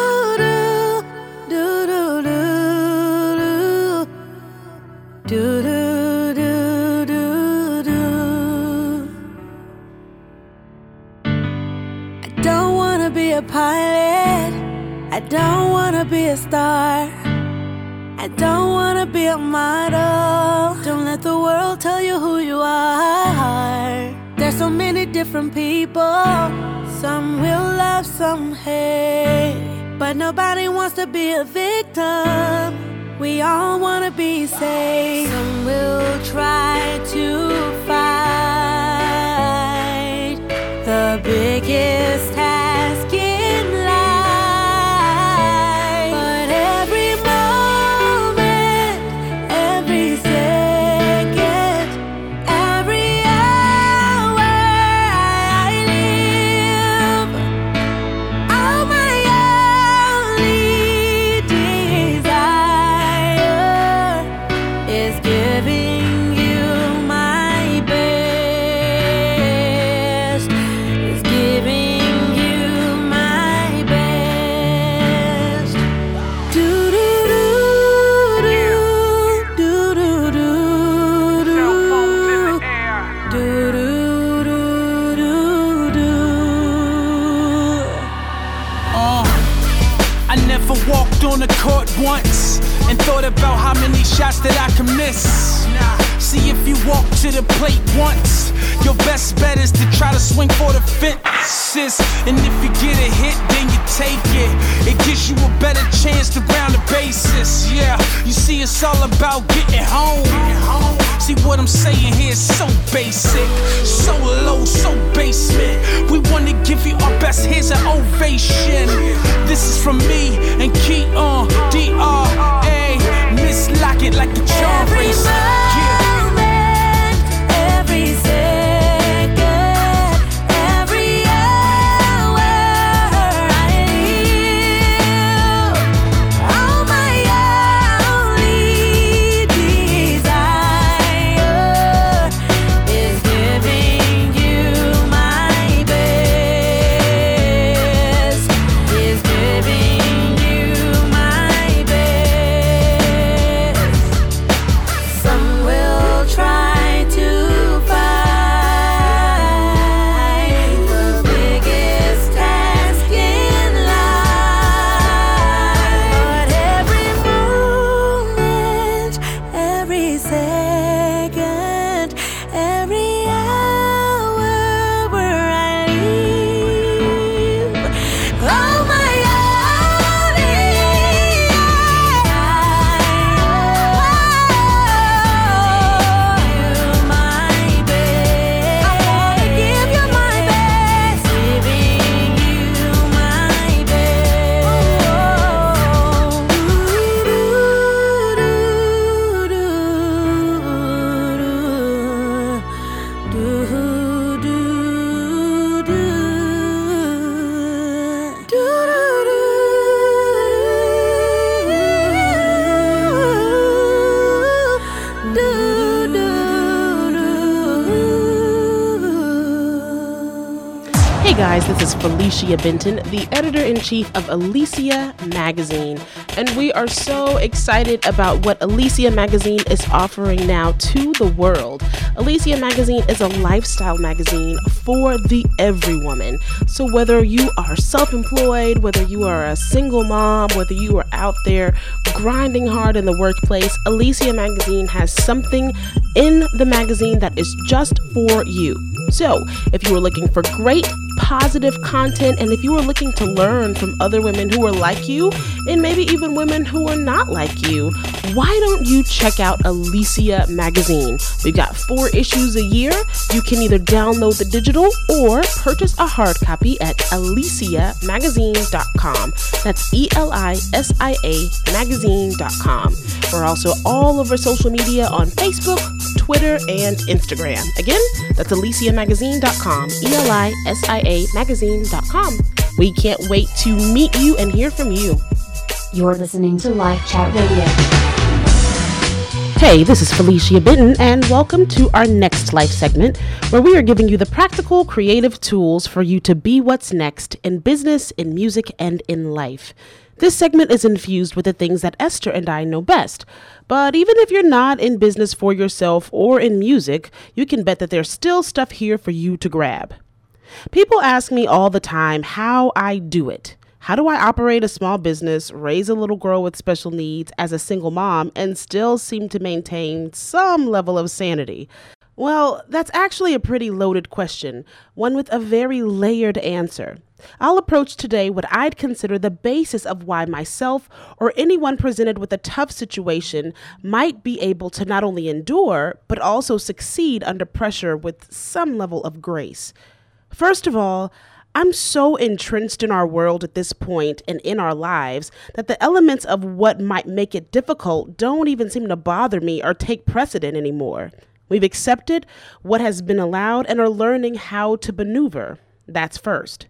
I don't wanna be a pilot. I don't wanna be a star. I don't wanna be a model. Don't let the world tell you who you are. There's so many different people. Some will love, some hate. But nobody wants to be a victim. We all wanna be safe. Some will try to fight the biggest See if you walk to the plate once, your best bet is to try to swing for the fences. And if you get a hit, then you take it. It gives you a better chance to ground the bases. Yeah, you see, it's all about getting home. See what I'm saying here is so basic, so low, so basement. We want to give you our best. Here's an ovation. This is from me Benton, the editor in chief of Elisia Magazine. And we are so excited about what Elisia Magazine is offering now to the world. Elisia Magazine is a lifestyle magazine for the every woman. So whether you are self employed, whether you are a single mom, whether you are out there grinding hard in the workplace, Elisia Magazine has something in the magazine that is just for you. So, if you are looking for great, positive content, and if you are looking to learn from other women who are like you, and maybe even women who are not like you, why don't you check out Elisia Magazine? We've got four issues a year. You can either download the digital or purchase a hard copy at elisiamagazine.com. That's E L I S I A magazine.com. We're also all over social media on Facebook, Twitter, and Instagram. Again, that's elisiamagazine.com. E L I S I A magazine.com. We can't wait to meet you and hear from you. You're listening to Life Chat Radio. Hey, this is Felicia Benton, and welcome to our next life segment where we are giving you the practical, creative tools for you to be what's next in business, in music, and in life. This segment is infused with the things that Esther and I know best. But even if you're not in business for yourself or in music, you can bet that there's still stuff here for you to grab. People ask me all the time how I do it. How do I operate a small business, raise a little girl with special needs as a single mom, and still seem to maintain some level of sanity? Well, that's actually a pretty loaded question, one with a very layered answer. I'll approach today what I'd consider the basis of why myself or anyone presented with a tough situation might be able to not only endure, but also succeed under pressure with some level of grace. First of all, I'm so entrenched in our world at this point and in our lives that the elements of what might make it difficult don't even seem to bother me or take precedent anymore. We've accepted what has been allowed and are learning how to maneuver. That's first.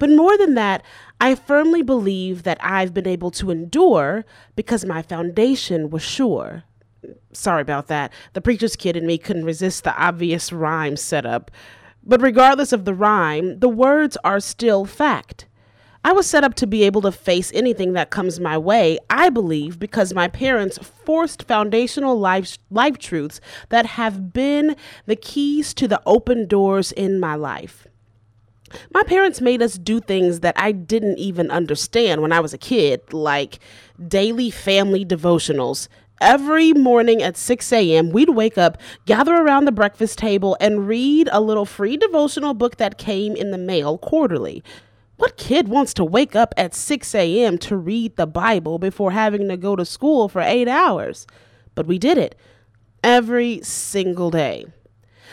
But more than that, I firmly believe that I've been able to endure because my foundation was sure. Sorry about that. The preacher's kid in me couldn't resist the obvious rhyme setup. But regardless of the rhyme, the words are still fact. I was set up to be able to face anything that comes my way, I believe, because my parents forced foundational life, life truths that have been the keys to the open doors in my life. My parents made us do things that I didn't even understand when I was a kid, like daily family devotionals. Every morning at 6 a.m., we'd wake up, gather around the breakfast table, and read a little free devotional book that came in the mail quarterly. What kid wants to wake up at 6 a.m. to read the Bible before having to go to school for eight hours? But we did it every single day.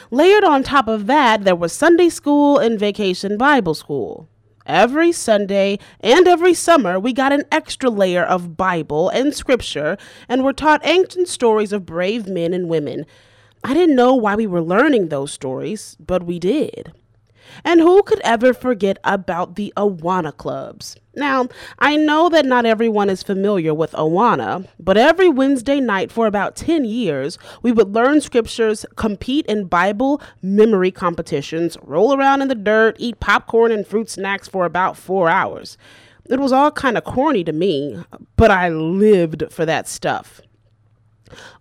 Layered on top of that, there was Sunday school and vacation Bible school. Every Sunday and every summer, we got an extra layer of Bible and scripture and were taught ancient stories of brave men and women. I didn't know why we were learning those stories, but we did. And who could ever forget about the Awana clubs? Now, I know that not everyone is familiar with Awana, but every Wednesday night for about 10 years, we would learn scriptures, compete in Bible memory competitions, roll around in the dirt, eat popcorn and fruit snacks for about four hours. It was all kind of corny to me, but I lived for that stuff.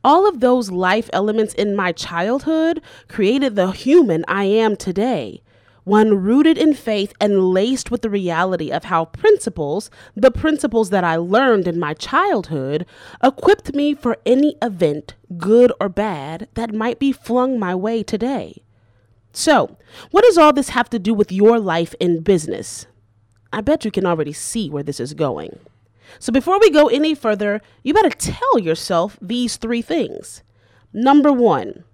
All of those life elements in my childhood created the human I am today one rooted in faith and laced with the reality of how principles, the principles that I learned in my childhood, equipped me for any event, good or bad, that might be flung my way today. So, what does all this have to do with your life in business? I bet you can already see where this is going. So, before we go any further, you better tell yourself these three things. Number one,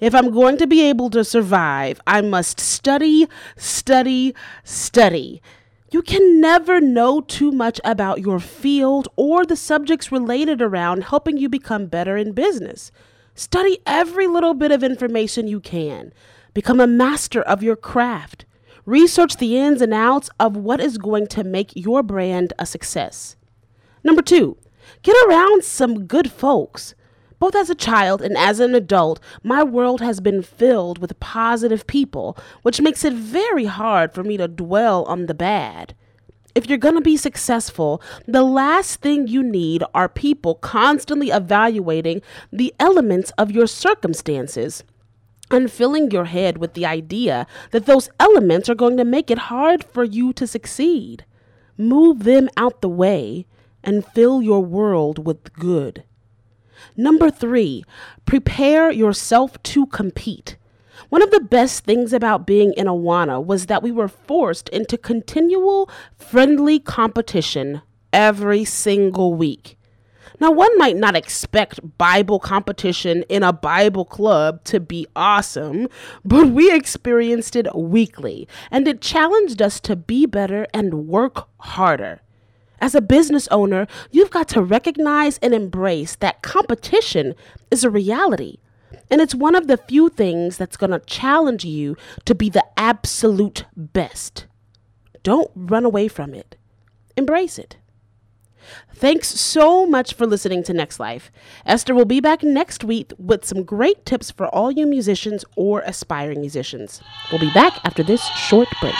if I'm going to be able to survive, I must study, study, study. You can never know too much about your field or the subjects related around helping you become better in business. Study every little bit of information you can. Become a master of your craft. Research the ins and outs of what is going to make your brand a success. Number two, get around some good folks. Both as a child and as an adult, my world has been filled with positive people, which makes it very hard for me to dwell on the bad. If you're going to be successful, the last thing you need are people constantly evaluating the elements of your circumstances and filling your head with the idea that those elements are going to make it hard for you to succeed. Move them out the way and fill your world with good. Number three, prepare yourself to compete. One of the best things about being in Awana was that we were forced into continual friendly competition every single week. Now, one might not expect Bible competition in a Bible club to be awesome, but we experienced it weekly, and it challenged us to be better and work harder. As a business owner, you've got to recognize and embrace that competition is a reality. And it's one of the few things that's going to challenge you to be the absolute best. Don't run away from it, embrace it. Thanks so much for listening to Next Life. Esther will be back next week with some great tips for all you musicians or aspiring musicians. We'll be back after this short break.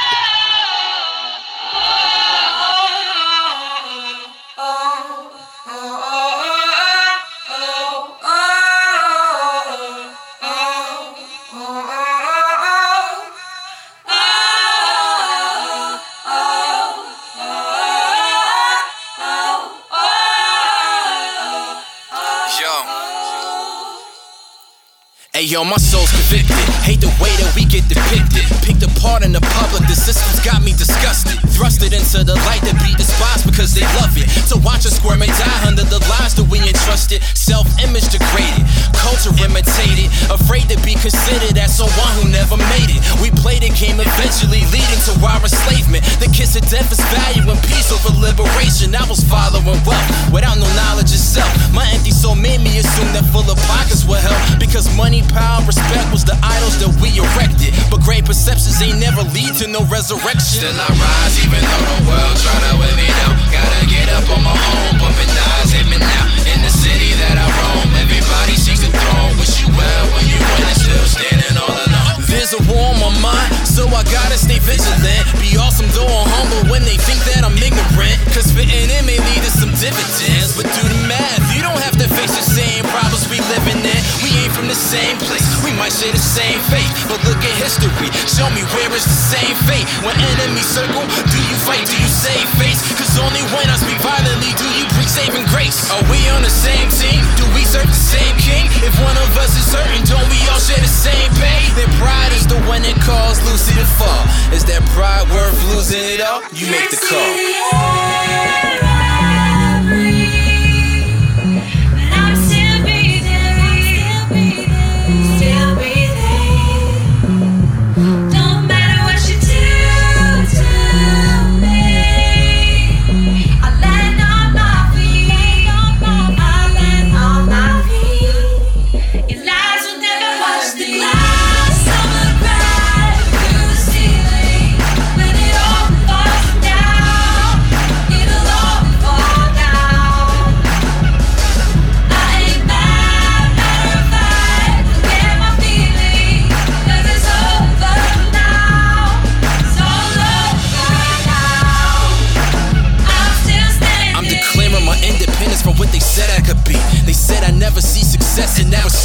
Yo, my soul's convicted. Hate the way that we get depicted. Picked apart in the public, the system's got me disgusted. Thrusted into the light that be despised because they love it. To watch us squirm and die under the lies that we entrusted. Self image degraded, culture imitated. Afraid to be considered as someone who never made it. We play the game eventually leading to our enslavement. The kiss of death is value and peace over liberation. I was following wealth without no knowledge of self. My empty soul made me assume that full of pockets would help because money, power, respect was the idols that we erected. But great perceptions ain't never lead to no resurrection. Still I rise even though the world try to wear me down. Gotta get up on my own, bumping eyes still standing all alone. There's a war on my mind, so I gotta stay vigilant. Be awesome though I'm humble when they think that I'm ignorant. Cause fitting in may lead to some dividends. But do the math, you don't have to face the same problems we living in. We ain't from the same place, we might share the same faith. But look at history, show me where it's the same fate. When enemies circle, do you fight, do you save face? Cause only when I speak violently do you preach saving grace. Are we on the same team? Do we serve the same king? If one of us is hurting, don't we all share the same pain? Then pride is the one that caused Lucy to fall. Is that pride worth losing it all? You make the call.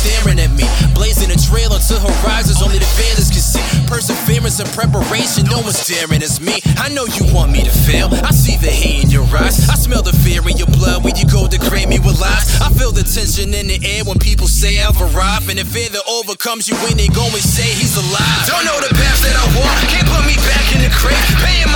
Staring at me. Blazing a trail until horizons only the failures can see. Perseverance and preparation, no one's daring as me. I know you want me to fail. I see the hate in your eyes. I smell the fear in your blood when you go to degrade me with lies. I feel the tension in the air when people say I've arrived. And the fear that overcomes you when they go and say he's alive. Don't know the path that I walk, can't put me back in the crate. Paying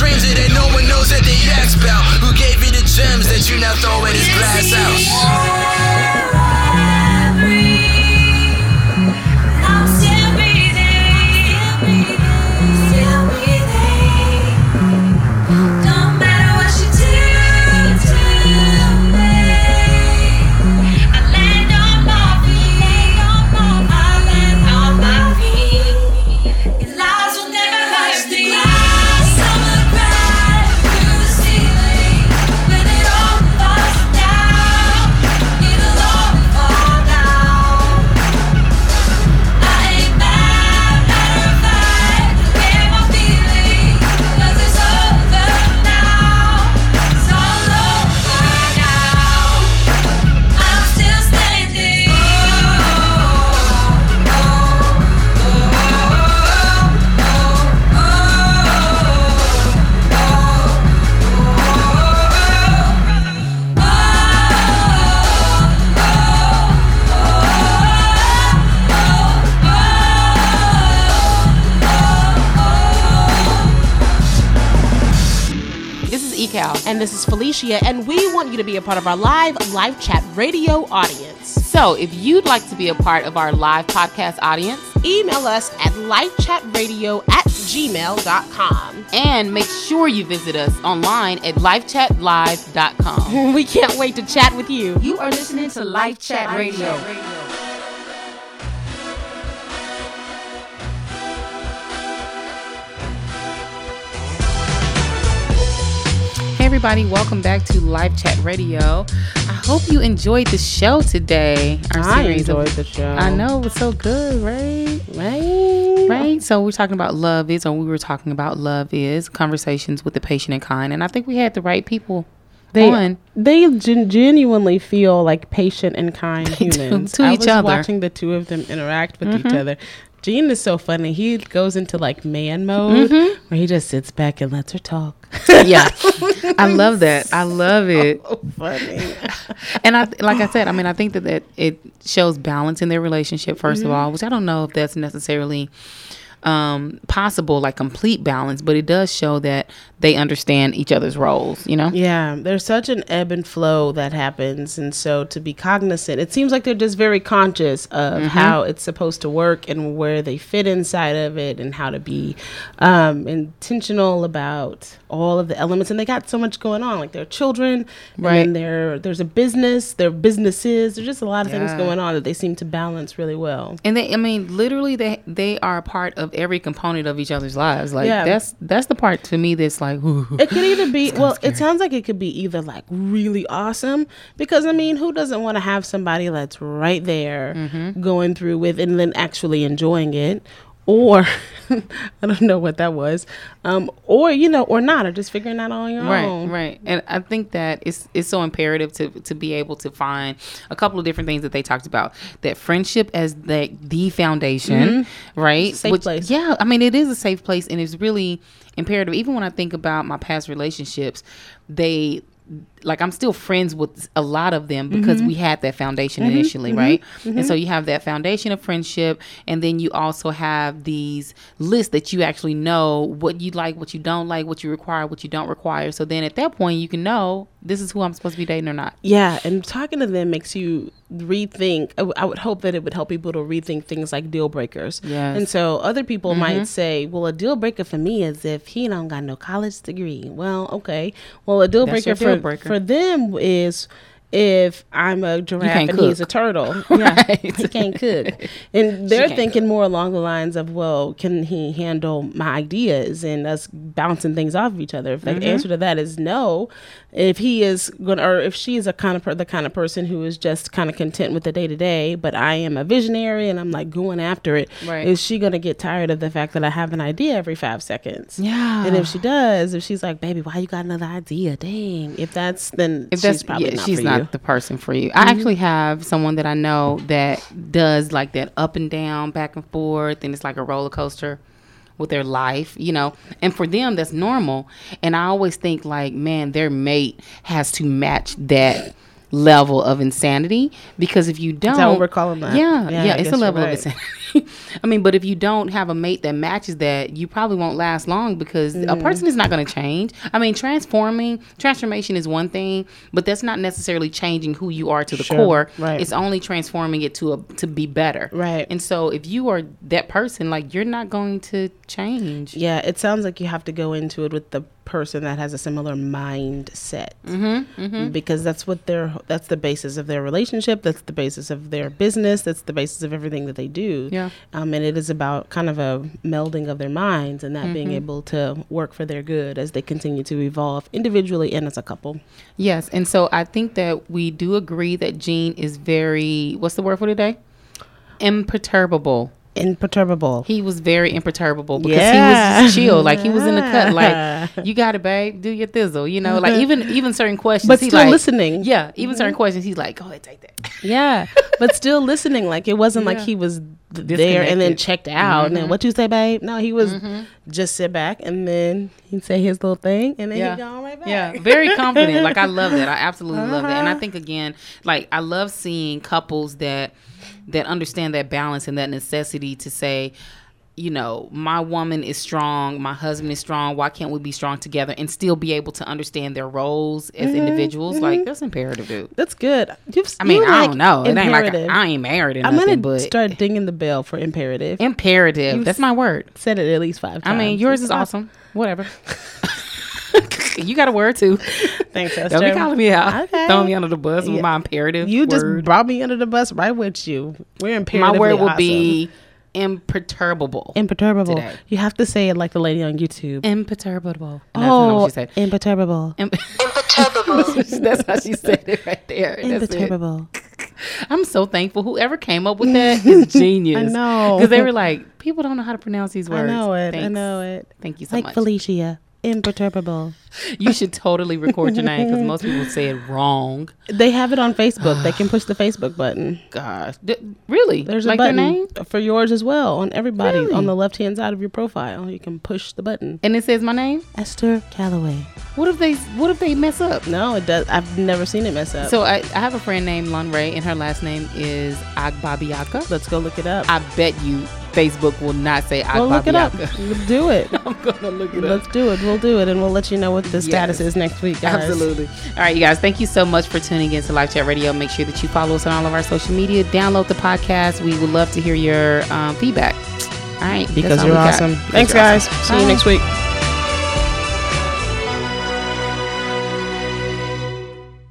dreams And this is Felicia, and we want you to be a part of our live Life Chat Radio audience. So if you'd like to be a part of our live podcast audience, Email us at lifechatradio at gmail.com. and make sure you visit us online at lifechatlive.com. We can't wait to chat with you. You are listening to Life Chat Radio. Everybody, welcome back to Life Chat Radio. I hope you enjoyed the show today. Our I series of- enjoyed the show. I know it was so good, right? Right? Right. So we're talking about love is, or we were talking about love is conversations with the patient and kind, and I think we had the right people They on. they gen- genuinely feel like patient and kind humans. to I each was other. watching the two of them interact with each mm-hmm. other. Gene is so funny. He goes into like man mode mm-hmm. where he just sits back and lets her talk. Yeah, I love that. I love it. funny. and I like I said, I mean, I think that, that it shows balance in their relationship 1st of mm-hmm. all, which I don't know if that's necessarily um possible like complete balance but it does show that they understand each other's roles you know Yeah, there's such an ebb and flow that happens. And so to be cognizant, it seems like they're just very conscious of how it's supposed to work and where they fit inside of it and how to be um, intentional about all of the elements. And they got so much going on, like their children, Right. And there's a business, their businesses. There's just a lot of things going on that they seem to balance really well. and they i mean literally they they are a part of every component of each other's lives like Yeah. that's that's the part to me that's like ooh. It could either be well, it sounds like it could be either like really awesome because I mean, who doesn't want to have somebody that's right there Mm-hmm. going through with and then actually enjoying it? Or I don't know what that was. Um, or you know, or not, or just figuring that out on your Right, own. right, right. and I think that it's it's so imperative to to be able to find a couple of different things that they talked about. That friendship as the the foundation, right? Mm-hmm. Safe place. Yeah, I mean it is a safe place, and it's really imperative. Even when I think about my past relationships, they like I'm still friends with a lot of them because Mm-hmm. we had that foundation mm-hmm. initially, mm-hmm. right? And so mm-hmm. you have that foundation of friendship, and then you also have these lists that you actually know what you like, what you don't like, what you require, what you don't require. So then at that point, you can know this is who I'm supposed to be dating or not. Yeah, and talking to them makes you rethink. I, w- I would hope that it would help people to rethink things like deal breakers. Yes. Mm-hmm. And so other people might say, well, a deal breaker for me is if he don't got no college degree. Well, okay. Well, a deal breaker, deal for, breaker. for them is if I'm a giraffe and he's a cook. turtle. Yeah, Right. he can't cook. And they're thinking more along the lines of, well, can he handle my ideas and us bouncing things off of each other? If the Mm-hmm. answer to that is no, if he is going to, or if she is a kind of per, the kind of person who is just kind of content with the day to day, but I am a visionary and I'm like going after it, Right. is she going to get tired of the fact that I have an idea every five seconds? Yeah. And if she does, if she's like, baby, why you got another idea? Dang. If that's, then If she's that's probably yeah, not she's for not. Mm-hmm. the person for you. I actually have someone that I know that does like that up and down, back and forth, and it's like a roller coaster with their life, you know. And for them, that's normal. And I always think like, man, their mate has to match that level of insanity because if you don't, that what we're calling that? Yeah, Yeah, yeah, it's a level right. of insanity. I mean, but if you don't have a mate that matches that, you probably won't last long because a Mm. person is not going to change. I mean, transforming, transformation is one thing, but that's not necessarily changing who you are to the Sure, core. right. It's only transforming it to a to be better. Right. And so, if you are that person, like you're not going to change. Yeah, it sounds like you have to go into it with the person that has a similar mindset. Mm-hmm, Because that's what their that's the basis of their relationship. That's the basis of their business. That's the basis of everything that they do. Yeah. Um, and it is about kind of a melding of their minds and that being able to work for their good as they continue to evolve individually and as a couple. Yes. And so, I think that we do agree that Gene is very. What's the word for today? Imperturbable. Imperturbable. He was very imperturbable because he was chill. Like he was in the cut. Like you got it, babe. Do your thizzle. You know, like mm-hmm. even even certain questions. But still like- listening. Yeah, even certain mm-hmm. questions. He's like, go ahead, take that. Yeah, but still listening. Like it wasn't like he was there and then checked out. And then mm-hmm. what you say, babe? No, he was mm-hmm. just sit back and then he'd say his little thing and then Yeah. he'd go right back. Yeah, very confident. Like I love that. I absolutely love that. And I think again, like I love seeing couples that that understand that balance and that necessity to say, you know, my woman is strong, my husband is strong. Why can't we be strong together and still be able to understand their roles as mm-hmm, individuals? Mm-hmm. Like that's imperative, dude. That's good. You've, I mean, I like don't know. It ain't like imperative. I ain't married or I'm nothing, gonna but start dinging the bell for imperative. imperative. You've That's my word. Said it at least five times. I mean, yours is awesome. Whatever. you got a word too. Thanks, Esther. Don't be calling me out. Okay. Throwing me under the bus with my imperative. You just brought me under the bus right with you. We're imperative. my imperative. word will be imperturbable. imperturbable. today. You have to say it like the lady on YouTube. imperturbable. And that's oh, what she said. imperturbable. Im- that's how she said it right there. Imperturbable. I'm so thankful. Whoever came up with that is genius. I know. Because they were like, people don't know how to pronounce these words. I know it. I know it. Thank you so like much. Like Felicia. Imperturbable. You should totally record your name because most people say it wrong. They have it on Facebook. they can push the Facebook button. Gosh, D- really? There's like a button name, for yours as well on everybody Really? on the left hand side of your profile. You can push the button. and it says my name. Esther Calloway. What if they? What if they mess up? No, it does. I've never seen it mess up. So I, I have a friend named Lon Ray, and her last name is Agbabiaka. let's go look it up. I bet you Facebook will not say We'll look it up. We'll do it. I'm gonna look it up. Let's do it. We'll do it, and we'll let you know what the status is next week, guys. Absolutely. All right, you guys, thank you so much for tuning in to Life Chat Radio. Make sure that you follow us on all of our social media. Download the podcast. We would love to hear your um, feedback. All right. Because all you're awesome. Thanks, you're guys. awesome. See you next week.